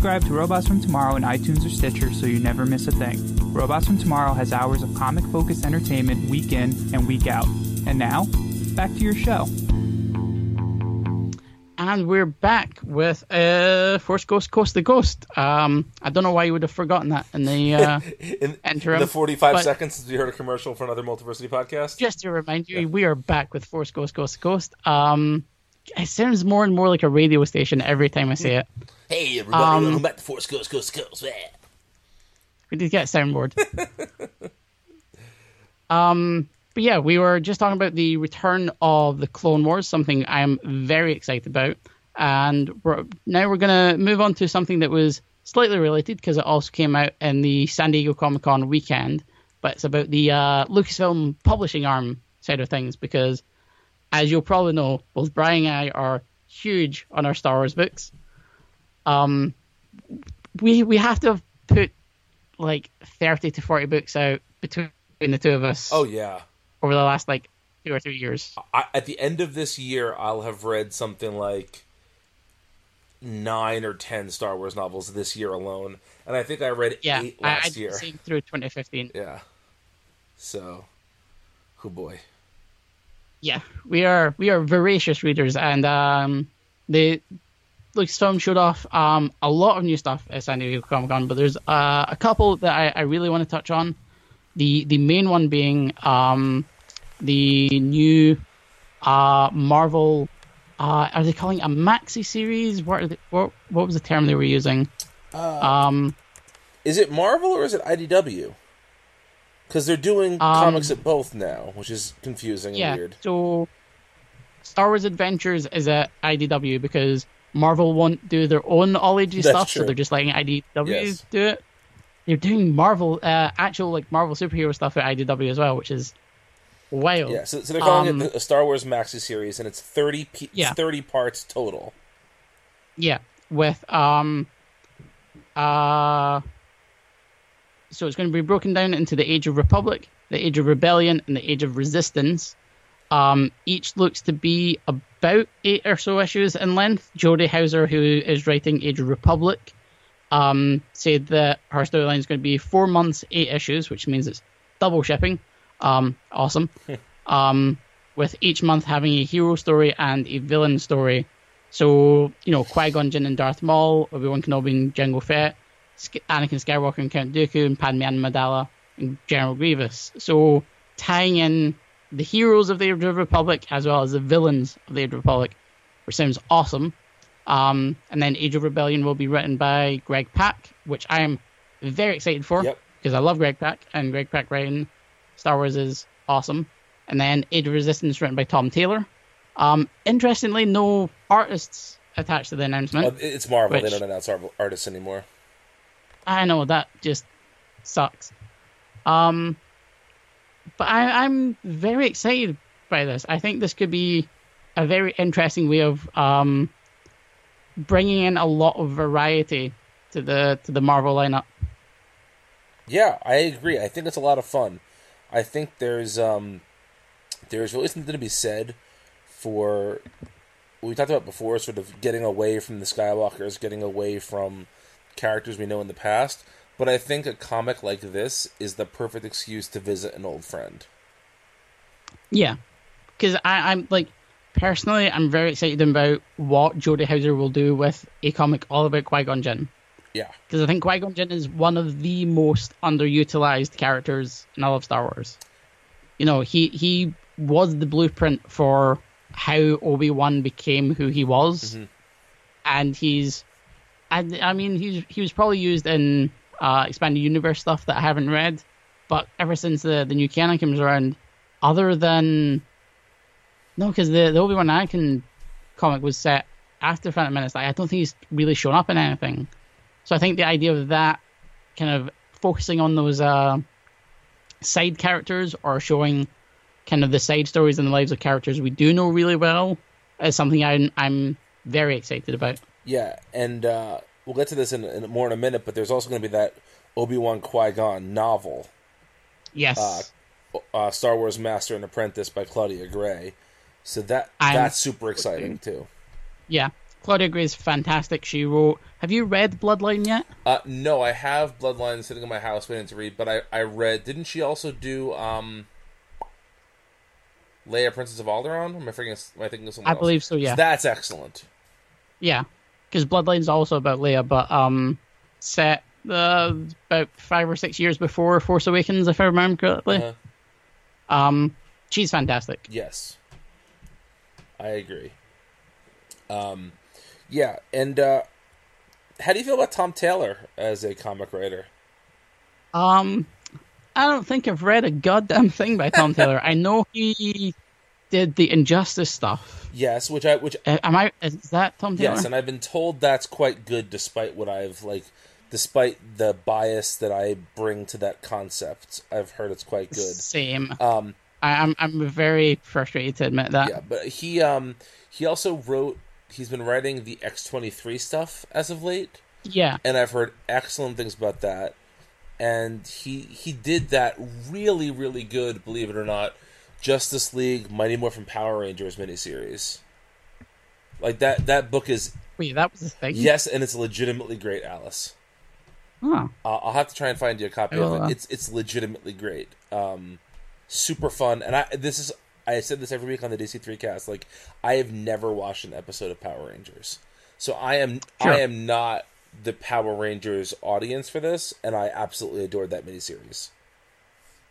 to Robots from Tomorrow in iTunes or Stitcher so you never miss a thing. Robots from Tomorrow has hours of comic focused entertainment week in and week out. And now, back to your show. And we're back with uh, Force Ghost Coast to Ghost. Um, I don't know why you would have forgotten that in the uh, in, interim. in the 45 seconds since we heard a commercial for another Multiversity podcast. just to remind you, we are back with Force Ghost Coast to Ghost. Um, it sounds more and more like a radio station every time I say it. Hey, everybody, Um, welcome back to Force Ghost, Ghost, Ghost. Yeah. We did get a soundboard. um, but yeah, we were just talking about the return of the Clone Wars, something I am very excited about. And we're, now we're going to move on to something that was slightly related because it also came out in the San Diego Comic Con weekend. But it's about the uh, Lucasfilm publishing arm side of things because, as you'll probably know, both Brian and I are huge on our Star Wars books. Um, we we have to have put like 30 to 40 books out between the two of us Oh, yeah. over the last like two or three years. I, at the end of this year, I'll have read something like nine or ten Star Wars novels this year alone. And I think I read Yeah, eight I, I last did year. through 2015. Yeah. So, oh boy. Yeah, we are we are voracious readers, and um, the Lucasfilm showed off um a lot of new stuff at San Diego Comic Con, but there's uh, a couple that I, I really want to touch on. The the main one being um the new uh Marvel uh are they calling it a maxi series? What are they, what what was the term they were using? um Is it Marvel or is it IDW? Because they're doing comics at both now, which is confusing yeah. and weird. So Star Wars Adventures is at IDW because Marvel won't do their own all ages That's stuff, true. so they're just letting IDW Yes. do it. They're doing Marvel, uh, actual like Marvel superhero stuff at IDW as well, which is wild. Yeah, so, so they're calling Um, it a Star Wars Maxi series, and it's thirty it's Yeah. thirty parts total. Yeah, with um, uh, so it's going to be broken down into the Age of Republic, the Age of Rebellion, and the Age of Resistance. Um, each looks to be about eight or so issues in length. Jody Houser, who is writing Age of Republic, um, said that her storyline is going to be four months, eight issues, which means it's double shipping. Um, awesome. um, with each month having a hero story and a villain story. So, you know, Qui Gon Jinn and Darth Maul, Obi Wan Kenobi and Jango Fett, Anakin Skywalker and Count Dooku, and Padme Amidala and General Grievous. So, tying in the heroes of the Age of Republic as well as the villains of the Age of Republic, which sounds awesome. Um, and then Age of Rebellion will be written by Greg Pak, which I am very excited for Yep. because I love Greg Pak, and Greg Pak writing Star Wars is awesome. And then Age of Resistance written by Tom Taylor. Um, interestingly, no artists attached to the announcement. Uh, it's Marvel; they don't announce ar- artists anymore. I know that just sucks. Um, but I, I'm very excited by this. I think this could be a very interesting way of um, bringing in a lot of variety to the to the Marvel lineup. Yeah, I agree. I think it's a lot of fun. I think there's um there's really something to be said for we talked about before, sort of getting away from the Skywalkers, getting away from characters we know in the past. But I think a comic like this is the perfect excuse to visit an old friend. Yeah, because I'm like personally, I'm very excited about what Jody Houser will do with a comic all about Qui Gon Jinn. Yeah. because I think Qui Gon Jinn is one of the most underutilized characters in all of Star Wars. You know, he he was the blueprint for how Obi Wan became who he was, mm-hmm. and he's, I, I mean, he's he was probably used in uh, expanded universe stuff that I haven't read, but ever since the the new canon comes around, other than no, because the the Obi Wan Anakin comic was set after Phantom Menace, like, I don't think he's really shown up in anything. So I think the idea of that kind of focusing on those uh, side characters or showing kind of the side stories and the lives of characters we do know really well is something I'm I'm very excited about. Yeah, and uh, we'll get to this in, in more in a minute, but there's also going to be that Obi Wan Qui Gon novel, Yes, uh, uh, Star Wars Master and Apprentice by Claudia Gray. So that I'm- that's super exciting too. yeah. Claudia Gray is fantastic. She wrote. Have you read Bloodline yet? Uh, no, I have Bloodline sitting in my house waiting to read, but I, I read. Didn't she also do um, Leia, Princess of Alderaan? Am I thinking? Am I thinking of something I else? believe so. Yeah, That's excellent. yeah. Because Bloodline's also about Leia, but um, set uh, about five or six years before Force Awakens, if I remember correctly. Uh-huh. Um, she's fantastic. Yes, I agree. Um, yeah, and uh, how do you feel about Tom Taylor as a comic writer? Um, I don't think I've read a goddamn thing by Tom Taylor. I know he did the Injustice stuff. Yes, which I which Uh, am I? Is that Tom Taylor? yes, and I've been told that's quite good, despite what I've like, despite the bias that I bring to that concept. I've heard it's quite good. Same. Um, I, I'm I'm very frustrated to admit that. yeah, but he um he also wrote. He's been writing the X twenty three stuff as of late. Yeah. and I've heard excellent things about that. And he he did that really really good, believe it or not, Justice League Mighty Morphin Power Rangers miniseries. Like that that book is Wait, that was a thing. yes, and it's legitimately great, Alice. Oh, Uh, I'll have to try and find you a copy of uh. it. It's it's legitimately great, um, super fun. And I this is I said this every week on the DC three cast. Like I have never watched an episode of Power Rangers, so I am Sure. I am not the Power Rangers audience for this, and I absolutely adored that miniseries.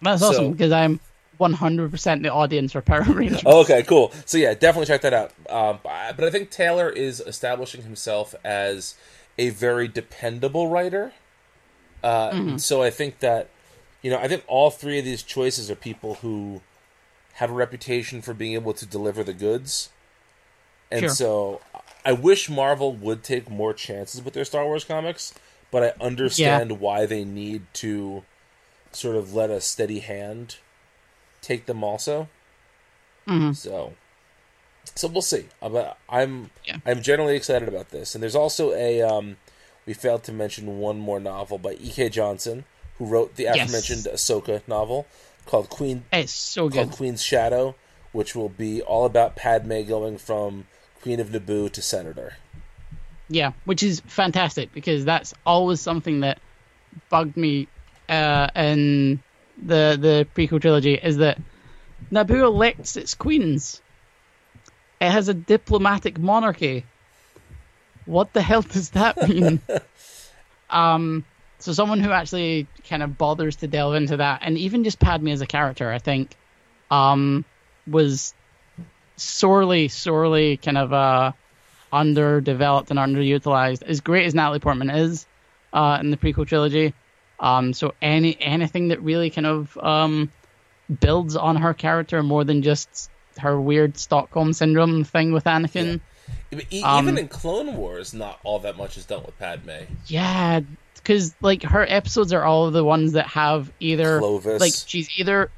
that's So- awesome because I'm 100% the audience for Power Rangers. Okay, cool. So yeah, definitely check that out. Um, but I think Taylor is establishing himself as a very dependable writer. Uh, So I think that you know I think all three of these choices are people who have a reputation for being able to deliver the goods, and Sure. so I wish Marvel would take more chances with their Star Wars comics, but I understand why they need to sort of let a steady hand take them also. Mhm. So, so we'll see. Uh, But I'm Yeah. I'm generally excited about this. And there's also a um, we failed to mention one more novel by E.K. Johnston, who wrote the Yes. aforementioned Ahsoka novel called Queen It's so called. Queen's Shadow, which will be all about Padme going from Queen of Naboo to Senator. Yeah, which is fantastic because that's always something that bugged me uh, in the the prequel trilogy is that Naboo elects its queens. It has a diplomatic monarchy. What the hell does that mean? um, so someone who actually kind of bothers to delve into that, and even just Padme as a character, I think, um, was sorely, sorely kind of uh, underdeveloped and underutilized. As great as Natalie Portman is uh, in the prequel trilogy, um, so any anything that really kind of um, builds on her character more than just her weird Stockholm syndrome thing with Anakin. E- e- Um, Even in Clone Wars, not all that much is done with Padme. Yeah, because like her episodes are all the ones that have either Clovis. like she's either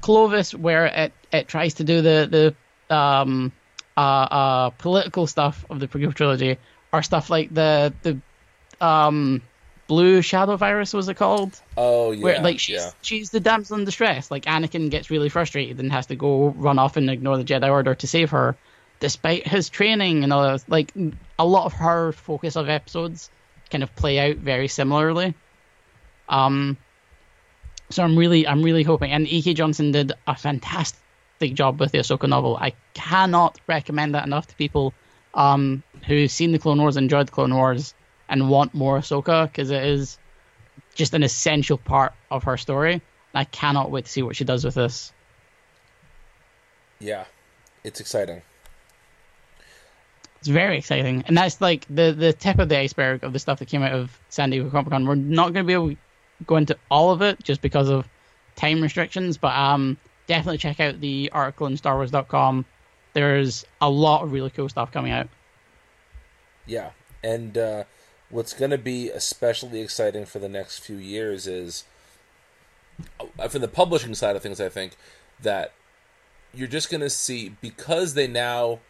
Clovis, where it it tries to do the the um uh uh political stuff of the prequel trilogy, or stuff like the the um blue shadow virus was it called? Oh yeah, where like she's yeah. she's the damsel in distress. Like Anakin gets really frustrated and has to go run off and ignore the Jedi Order to save her, despite his training and all that. Like a lot of her focus of episodes kind of play out very similarly. Um, so I'm really I'm really hoping, and E.K. Johnston did a fantastic job with the Ahsoka novel. I cannot recommend that enough to people um, who've seen the Clone Wars, enjoyed the Clone Wars, and want more Ahsoka because it is just an essential part of her story. I cannot wait to see what she does with this. Yeah, it's exciting. It's very exciting, and that's like the the tip of the iceberg of the stuff that came out of San Diego Comic Con. We're not going to be able to go into all of it just because of time restrictions, but um, definitely check out the article in StarWars.com. There's a lot of really cool stuff coming out. Yeah, and uh, what's going to be especially exciting for the next few years is uh, from the publishing side of things. I think that you're just going to see because they now.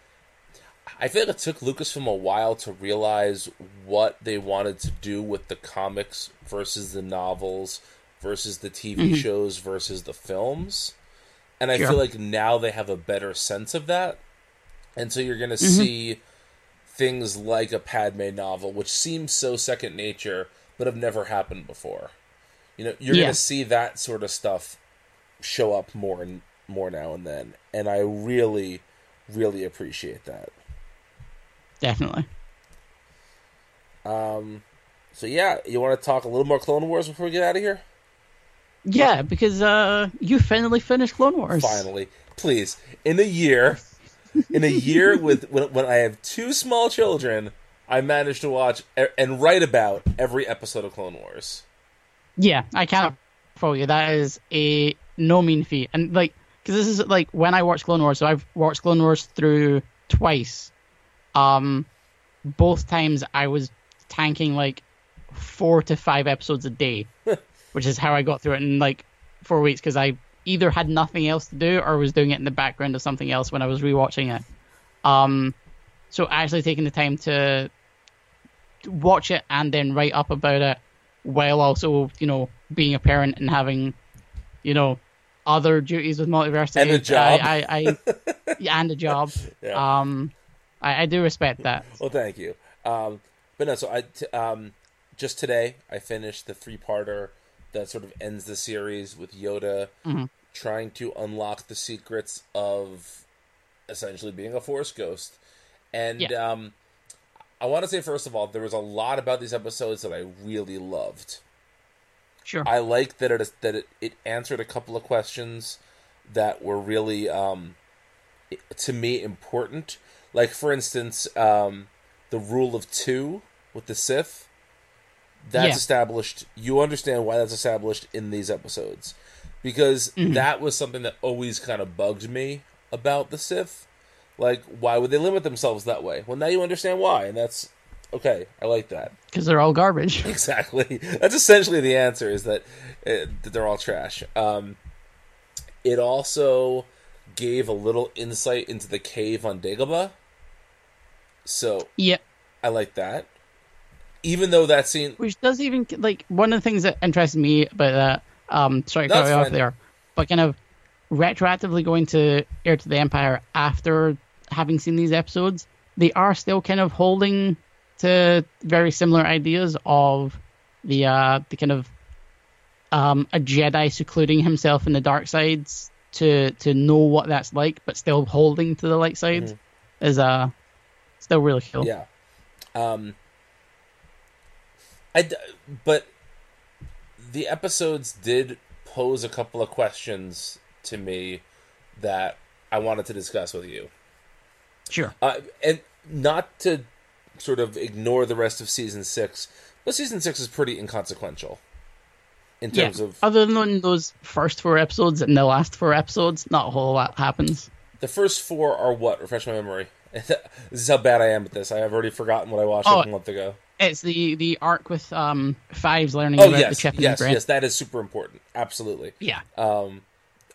I feel like it took Lucasfilm a while to realize what they wanted to do with the comics versus the novels versus the TV Mm-hmm. shows versus the films. And I Sure. feel like now they have a better sense of that. And so you're going to Mm-hmm. see things like a Padme novel, which seems so second nature, but have never happened before. You know, you're Yeah. going to see that sort of stuff show up more and more now and then, and I really, really appreciate that. Definitely. Um, so yeah, you want to talk a little more Clone Wars before we get out of here? Yeah, because uh, you finally finished Clone Wars. Finally, please, in a year, in a year with when, when I have two small children, I managed to watch e- and write about every episode of Clone Wars. Yeah, I can't follow you. That is a no mean feat, and like, because this is like when I watched Clone Wars. So I've watched Clone Wars through twice. Um, both times I was tanking like four to five episodes a day, which is how I got through it in like four weeks because I either had nothing else to do or was doing it in the background of something else when I was rewatching it. Um, so actually taking the time to watch it and then write up about it while also, you know, being a parent and having, you know, other duties with multiversity And a job. I, I, I and a job. Yeah. Um, I, I do respect that. Well, thank you. Um, but no, so I t- um, just today I finished the three-parter that sort of ends the series with Yoda trying to unlock the secrets of essentially being a Force ghost. And Yeah. um, I want to say first of all, there was a lot about these episodes that I really loved. Sure. I like that it that it, it answered a couple of questions that were really um, to me important. Like for instance, um, the rule of two with the Sith. That's Yeah. established. You understand why that's established in these episodes, because that was something that always kind of bugged me about the Sith. Like, why would they limit themselves that way? Well, now you understand why, and that's okay. I like that. Because they're all garbage. Exactly. That's essentially the answer. Is that, uh, that they're all trash. Um, it also gave a little insight into the cave on Dagobah. So yeah. I like that. Even though that scene, Which does even like one of the things that interests me about that. Um, sorry, cut off there, but kind of retroactively going to Heir to the Empire after having seen these episodes, they are still kind of holding to very similar ideas of the uh the kind of um a Jedi secluding himself in the dark sides to to know what that's like, but still holding to the light side is uh still really cool. yeah. Um, I, d- but the episodes did pose a couple of questions to me that I wanted to discuss with you. Sure. uh, and not to sort of ignore the rest of season six, but season six is pretty inconsequential in Yeah. terms of Other than those first four episodes and the last four episodes, not a whole lot happens. the first four are what refresh my memory. this is how bad I am at this. I have already forgotten what I watched Oh. a month ago. It's the the arc with um Fives learning Oh about the yes, chip in yes, the yes. That is super important. Absolutely. Yeah. um,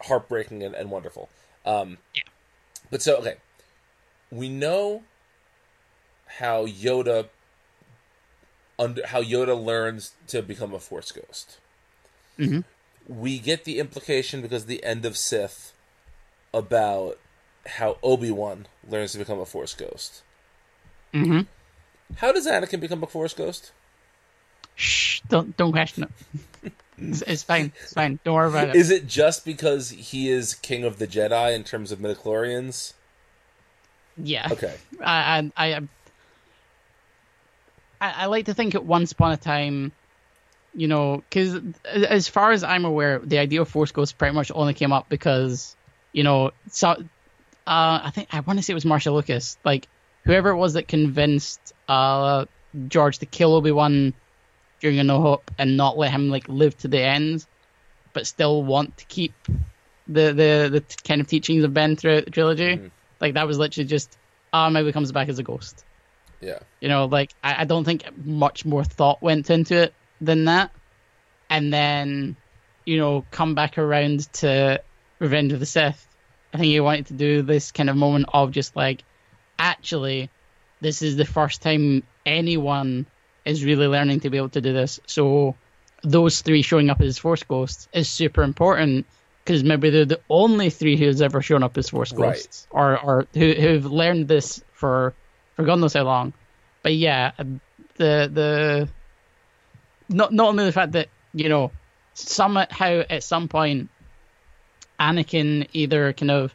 heartbreaking and, and wonderful. Um, yeah. But so okay, we know how Yoda under how Yoda learns to become a Force ghost. Mhm. We get the implication because the end of Sith about how Obi Wan learns to become a Force ghost. Mhm. How does Anakin become a Force ghost? Shh, don't don't question it. It's, it's fine. It's fine. Don't worry about it. Is it just because he is king of the Jedi in terms of midichlorians? yeah. Okay. I, I, I, I I like to think at once upon a time, you know, because as far as I'm aware, the idea of Force Ghosts pretty much only came up because, you know, so, uh, I think I want to say it was Marcia Lucas, like whoever it was that convinced uh George to kill Obi Wan during A No Hope and not let him like live to the end, but still want to keep the the the t- kind of teachings of Ben throughout the trilogy. Like that was literally just, ah, maybe comes back as a ghost. Yeah. You know, like I, I don't think much more thought went into it than that. And then, you know, come back around to Revenge of the Sith. I think he wanted to do this kind of moment of just like, actually, this is the first time anyone is really learning to be able to do this. So those three showing up as Force Ghosts is super important because maybe they're the only three who's ever shown up as Force Right. Ghosts or, or who, who've learned this for, for God knows how long. But yeah, the the not not only the fact that you know somehow at some point Anakin either kind of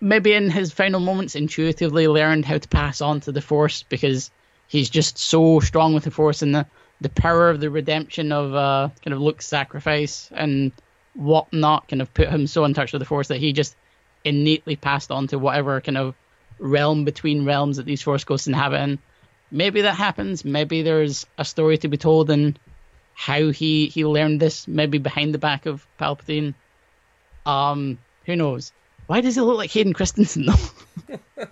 maybe in his final moments intuitively learned how to pass on to the Force because he's just so strong with the Force and the the power of the redemption of uh, kind of Luke's sacrifice and whatnot kind of put him so in touch with the Force that he just innately passed on to whatever kind of realm between realms that these Force ghosts inhabit. And maybe that happens. Maybe there's a story to be told and how he he learned this. Maybe behind the back of Palpatine. Um, who knows? Why does he look like Hayden Christensen though?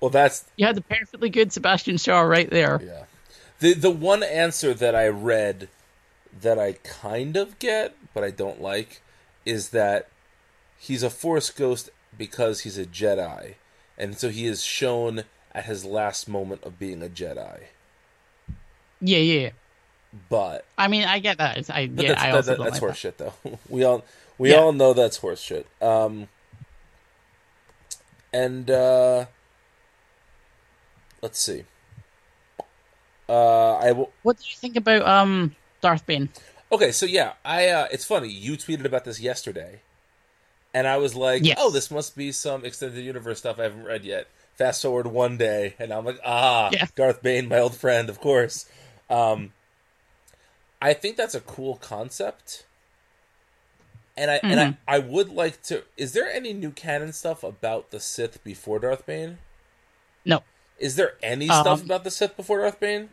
Well, that's you had the perfectly good Sebastian Shaw right there. yeah. The the one answer that I read that I kind of get, but I don't like, is that he's a Force ghost because he's a Jedi, and so he is shown at his last moment of being a Jedi. Yeah, yeah. But I mean, I get that. I yeah, that's, I that- also that- that's like horse shit, though. We all we Yeah. all know that's horse shit. Um, and uh, let's see. Uh, I will. What do you think about um Darth Bane? Okay, so yeah, I. Uh, it's funny you tweeted about this yesterday, and I was like, Yes. "Oh, this must be some extended universe stuff I haven't read yet." Fast forward one day, and I'm like, "Ah, Yeah. Darth Bane, my old friend, of course." Um, I think that's a cool concept, and I and I, I would like to. Is there any new canon stuff about the Sith before Darth Bane? No. Is there any Um, stuff about the Sith before Darth Bane?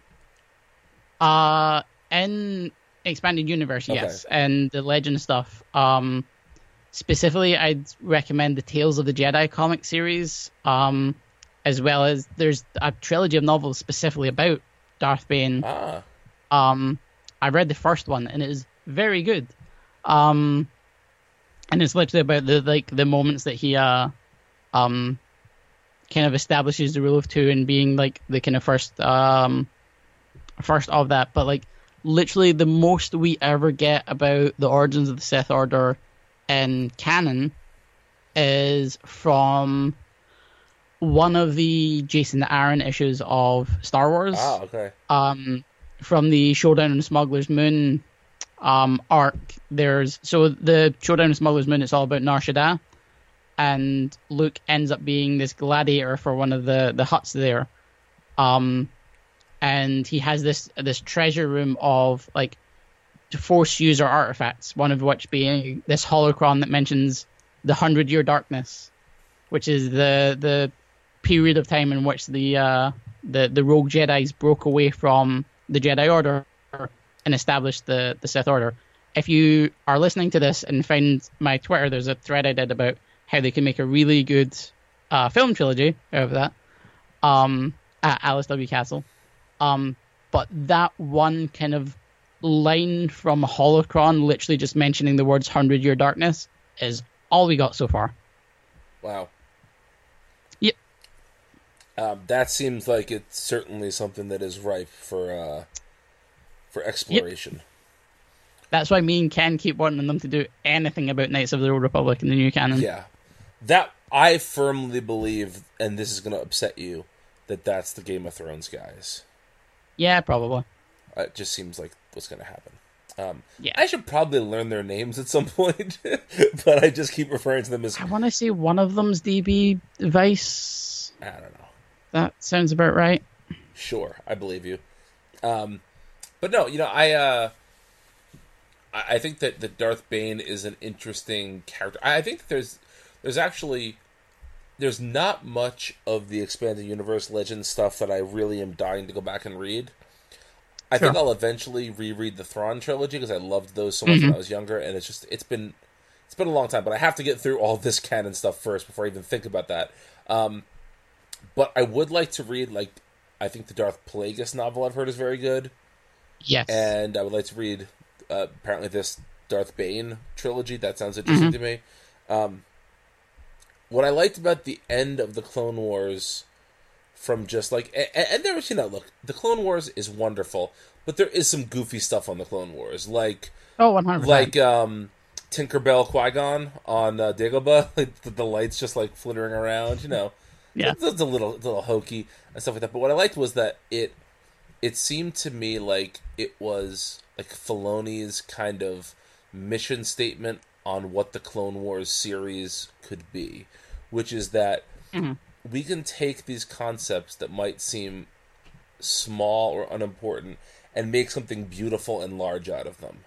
Uh, in expanded universe, Okay. yes, and the legend stuff. Um, specifically, I'd recommend the Tales of the Jedi comic series. Um, as well as there's a trilogy of novels specifically about Darth Bane. Ah, Um, I read the first one and it is very good. Um, and it's literally about the like the moments that he uh, um, kind of establishes the rule of two and being like the kind of first um, first of that. But like literally the most we ever get about the origins of the Sith Order in canon is from one of the Jason Aaron issues of Star Wars ah, okay. um, from the Showdown on Smuggler's Moon um, arc. There's so the Showdown the Smuggler's Moon. It's all about Nar Shaddaa, and Luke ends up being this gladiator for one of the the Hutts there. Um, and he has this this treasure room of like force user artifacts. One of which being this holocron that mentions the hundred year darkness, which is the the period of time in which the uh, the the rogue Jedi's broke away from the Jedi Order and establish the the Sith Order. If you are listening to this and find my Twitter, there's a thread I did about how they can make a really good uh, film trilogy out of that. Um, at Alice W. Castle. Um, but that one kind of line from Holocron, literally just mentioning the words "hundred year darkness," is all we got so far. Wow. Yep. Um, that seems like it's certainly something that is ripe for uh, for exploration. That's why me and Ken keep wanting them to do anything about Knights of the Old Republic in the new canon. Yeah, that I firmly believe, and this is going to upset you, that that's the Game of Thrones guys. Yeah, probably. It just seems like what's going to happen. Um, Yeah. I should probably learn their names at some point, but I just keep referring to them as I want to say one of them's DB Vice. I don't know. That sounds about right. Sure, I believe you. Um, but no, you know, I uh, I think that that Darth Bane is an interesting character. I think that there's there's actually there's not much of the expanded universe legend stuff that I really am dying to go back and read. I think I'll eventually reread the Thrawn trilogy because I loved those so much when I was younger, and it's just it's been it's been a long time. But I have to get through all this canon stuff first before I even think about that. Um, but I would like to read like I think the Darth Plagueis novel I've heard is very good, Yes. and I would like to read uh, apparently this Darth Bane trilogy. That sounds interesting to me. Um, what I liked about the end of the Clone Wars, from just like and, and there was you know look the Clone Wars is wonderful, but there is some goofy stuff on the Clone Wars like oh oh, one hundred like um Tinkerbell Qui Gon on uh, Dagobah, like the, the lights just like flittering around, you know. Yeah. it's, it's a little it's a little hokey and stuff like that. But what I liked was that it it seemed to me like it was like Filoni's kind of mission statement on what the Clone Wars series could be, which is that mm-hmm. we can take these concepts that might seem small or unimportant and make something beautiful and large out of them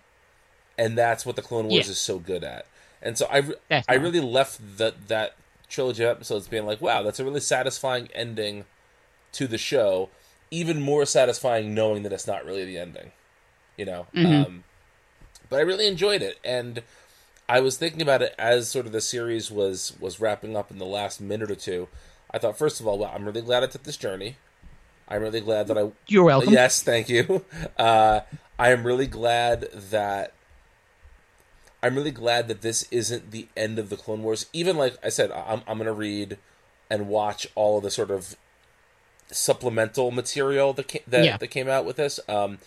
and that's what the Clone Wars Yeah. is so good at. And so I, I really left that that trilogy of episodes being like, wow, that's a really satisfying ending to the show. Even more satisfying knowing that it's not really the ending, you know. Um, but I really enjoyed it, and I was thinking about it as sort of the series was was wrapping up in the last minute or two. I thought, first of all, well, I'm really glad I took this journey. I'm really glad that I You're welcome. Yes, thank you. Uh, I am really glad that I'm really glad that this isn't the end of the Clone Wars. Even like I said, I'm I'm gonna read and watch all of the sort of supplemental material that came, that Yeah. that came out with this. Um,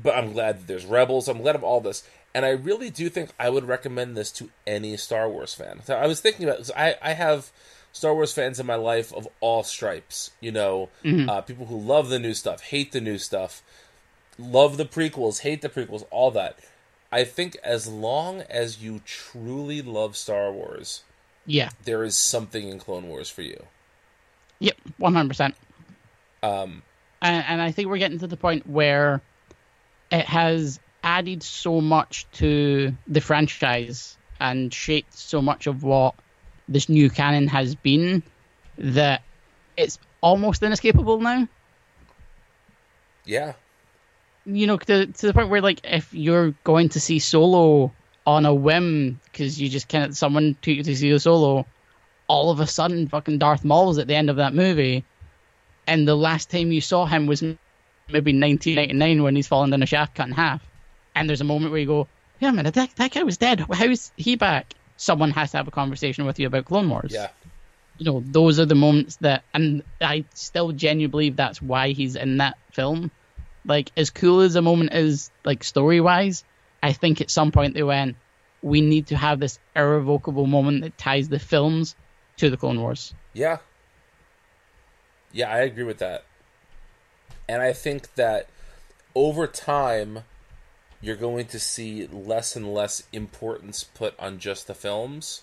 but I'm glad that there's Rebels. I'm glad of all this, and I really do think I would recommend this to any Star Wars fan. So I was thinking about. 'cause I I have Star Wars fans in my life of all stripes. You know, uh, people who love the new stuff, hate the new stuff, love the prequels, hate the prequels, all that. I think as long as you truly love Star Wars, Yeah. there is something in Clone Wars for you. Yep. One hundred percent. Um, and, and I think we're getting to the point where it has added so much to the franchise and shaped so much of what this new canon has been that it's almost inescapable now. yeah, You know, to, to the point where, like, if you're going to see Solo on a whim because you just can't, someone took you to see the Solo, all of a sudden, fucking Darth Maul's at the end of that movie, and the last time you saw him was maybe 1999 when he's fallen down a shaft cut in half. And there's a moment where you go, "Yeah, man, that that guy was dead. How is he back?" Someone has to have a conversation with you about Clone Wars. yeah, You know, those are the moments that, and I still genuinely believe that's why he's in that film. Like, as cool as a moment is, like story wise, I think at some point they went, "We need to have this irrevocable moment that ties the films to the Clone Wars." yeah, yeah. I agree with that, and I think that over time, you're going to see less and less importance put on just the films.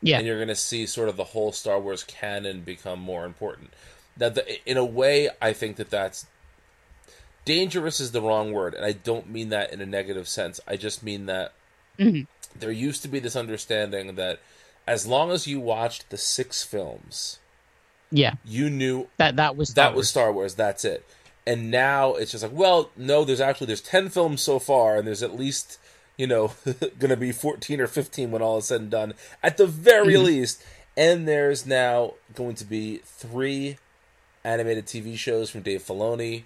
Yeah, and you're going to see sort of the whole Star Wars canon become more important. That the, in a way, I think that that's dangerous is the wrong word, and I don't mean that in a negative sense. I just mean that mm-hmm. there used to be this understanding that as long as you watched the six films, yeah, you knew that that was Star that was Star Wars. That's it. And now it's just like, well, no, there's actually there's ten films so far, and there's at least you know going to be fourteen or fifteen when all is said and done, at the very Mm-hmm. least. And there's now going to be three animated TV shows from Dave Filoni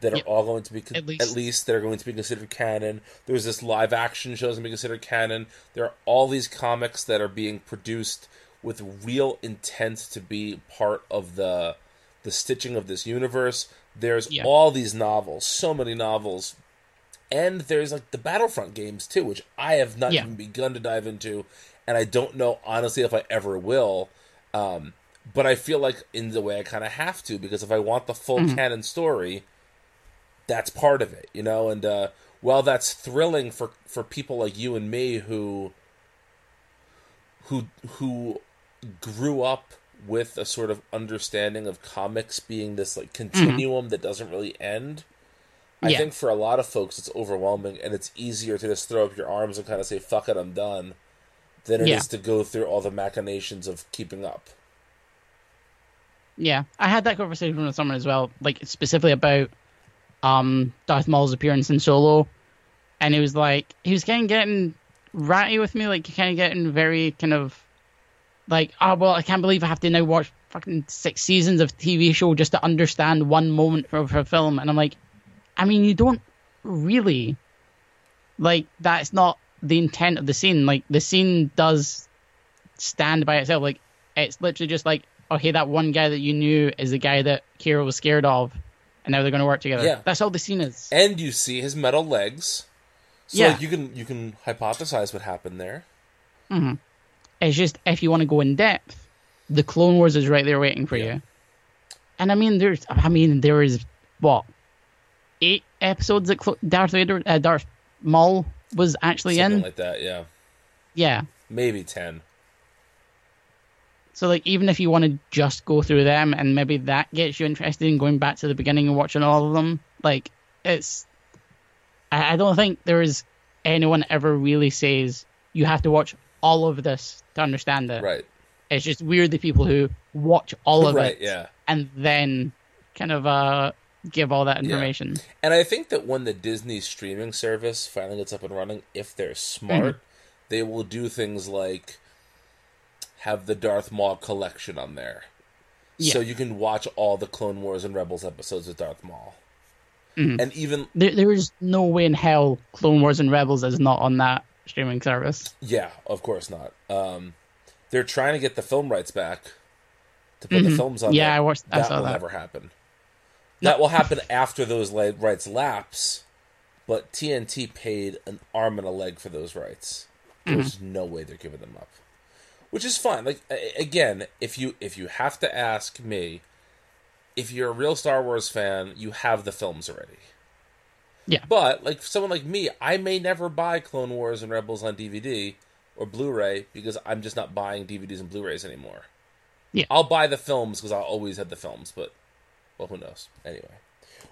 that are Yep. all going to be At least. at least that are going to be considered canon. There's this live action shows going to be considered canon. There are all these comics that are being produced with real intent to be part of the the stitching of this universe. There's Yeah. all these novels, so many novels. And there's like the Battlefront games too, which I have not Yeah. even begun to dive into, and I don't know honestly if I ever will. Um, but I feel like in the way I kind of have to because if I want the full canon story, that's part of it, you know. And uh, while that's thrilling for for people like you and me who who who grew up with a sort of understanding of comics being this like continuum that doesn't really end. I think for a lot of folks it's overwhelming and it's easier to just throw up your arms and kind of say fuck it I'm done than it is Yeah. to go through all the machinations of keeping up. Yeah, I had that conversation with someone as well, like specifically about um Darth Maul's appearance in Solo, and he was like, he was kind of getting ratty with me, like he kind of getting very kind of like, oh well, I can't believe I have to now watch fucking six seasons of TV show just to understand one moment of her film, and I'm like, I mean, you don't really like that's not the intent of the scene. Like the scene does stand by itself. Like it's literally just like, okay, that one guy that you knew is the guy that Qi'ra was scared of, and now they're going to work together. Yeah. That's all the scene is. And you see his metal legs. So Yeah. like, you can you can hypothesize what happened there. Mm-hmm. It's just if you want to go in depth, the Clone Wars is right there waiting for Yeah. you. And I mean, there's, I mean, there is what eight episodes that Clo- Darth Vader, uh, Darth Maul was actually Something in. like that, yeah. yeah. Maybe ten. So like, even if you want to just go through them, and maybe that gets you interested in going back to the beginning and watching all of them, like it's. I, I don't think there is anyone ever really says you have to watch all of this to understand it. Right. It's just weird the people who watch all of right, it yeah. and then kind of uh give all that information. And I think that when the Disney streaming service finally gets up and running, if they're smart, Mm-hmm. they will do things like have the Darth Maul collection on there. So you can watch all the Clone Wars and Rebels episodes with Darth Maul. Mm-hmm. And even There, there is no way in hell Clone Wars and Rebels is not on that streaming service. yeah, of course not. Um, they're trying to get the film rights back to put the films on. Mm-hmm. Yeah, there. I watched- I That saw will that. never happen. That will happen after those rights lapse. But TNT paid an arm and a leg for those rights. There's Mm-hmm. no way they're giving them up, which is fine. Like again, if you if you have to ask me, if you're a real Star Wars fan, you have the films already. Yeah. But like someone like me, I may never buy Clone Wars and Rebels on DVD or Blu-ray because I'm just not buying DVDs and Blu-rays anymore. Yeah. I'll buy the films because I'll always have the films, but well, who knows? Anyway,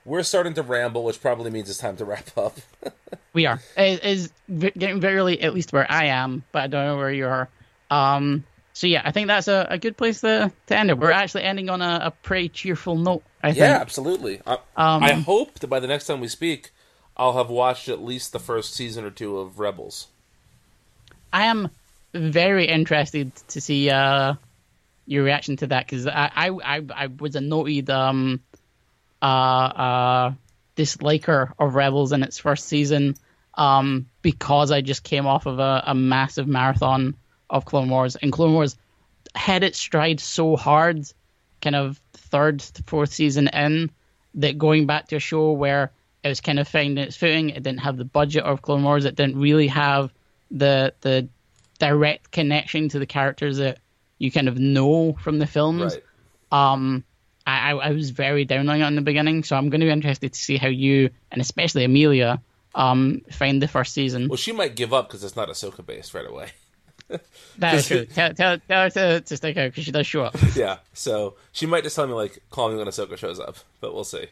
we're starting to ramble, which probably means it's time to wrap up. We are. It is getting very early, at least where I am, but I don't know where you are. Um, so yeah, I think that's a, a good place to, to end it. We're actually ending on a, a pretty cheerful note. I think. yeah, absolutely. I, Um, I hope that by the next time we speak, I'll have watched at least the first season or two of Rebels. I am very interested to see uh, your reaction to that because I, I, I, I was a noted um, uh, uh, disliker of Rebels in its first season um, because I just came off of a, a massive marathon of Clone Wars, and Clone Wars had its stride so hard, kind of third, to fourth season in, that going back to a show where it was kind of finding its footing, it didn't have the budget of Clone Wars, it didn't really have the the direct connection to the characters that you kind of know from the films. Right. Um, I, I was very down on it in the beginning, so I'm going to be interested to see how you and especially Amelia um find the first season. Well, she might give up because it's not Ahsoka based right away. That is true. Tell, tell, tell her to, to stick out because she does show up. yeah, so she might just tell me like, call me when Ahsoka shows up, but we'll see.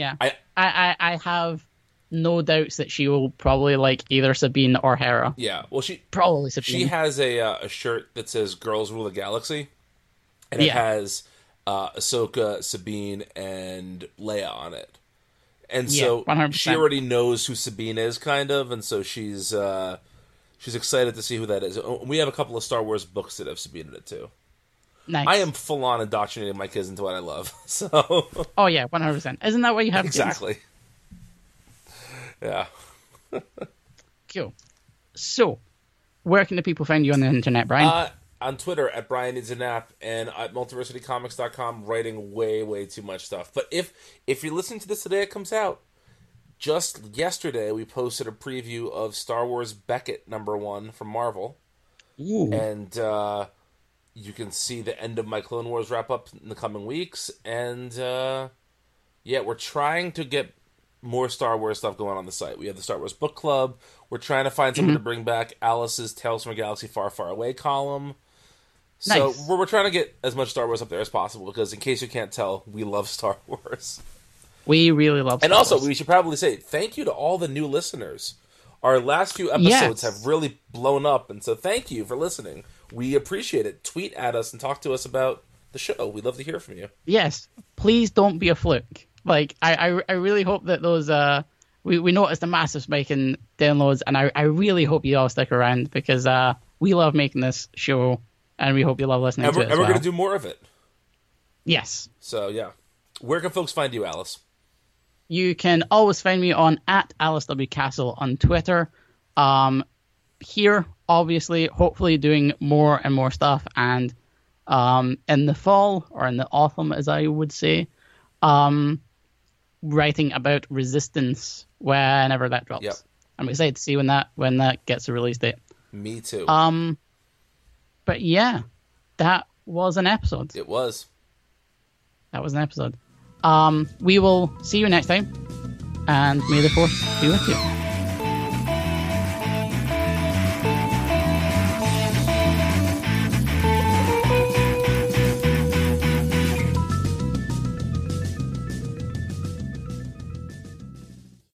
Yeah, I I, I, I have no doubts that she will probably like either Sabine or Hera. yeah. Well, she Probably Sabine. she has a uh, a shirt that says "Girls Rule the Galaxy," and it Yeah. has uh, Ahsoka, Sabine, and Leia on it. And so 100%. she already knows who Sabine is, kind of, and so she's uh, she's excited to see who that is. We have a couple of Star Wars books that have Sabine in it too. Nice. I am full on indoctrinating my kids into what I love. So Oh yeah, one hundred percent. Isn't that what you have? kids? exactly, yeah. Cool. So, where can the people find you on the internet, Brian? Uh, on Twitter at Brian Needs a Nap and at multiversitycomics.com writing way, way too much stuff. But if if you're listening to this today, it comes out. Just yesterday, we posted a preview of Star Wars Beckett number one from Marvel. Ooh. And uh, you can see the end of my Clone Wars wrap up in the coming weeks. And uh, yeah, we're trying to get more Star Wars stuff going on the site. We have the Star Wars Book Club. We're trying to find something to bring back Alice's Tales from a Galaxy Far, Far Away column. So Nice. we're, we're trying to get as much Star Wars up there as possible because, in case you can't tell, we love Star Wars. we really love. And also, Wars. we should probably say thank you to all the new listeners. Our last few episodes Yes. have really blown up, and so thank you for listening. We appreciate it. Tweet at us and talk to us about the show. We'd love to hear from you. yes, please don't be a fluke. Like I, I, I really hope that those uh, we we noticed a massive spike in downloads, and I, I really hope you all stick around because uh, we love making this show, and we hope you love listening And to it. and we're well. going to do more of it. Yes. So yeah, where can folks find you, Alice? You can always find me on at Alice W Castle on Twitter. Um, here, obviously, hopefully doing more and more stuff, and um, in the fall or in the autumn, as I would say, um, writing about resistance whenever that drops. Yep. I'm excited to see when that when that gets a release date. Me too. Um, but yeah, that was an episode. it was. That was an episode. Um, we will see you next time, and may the force be with you.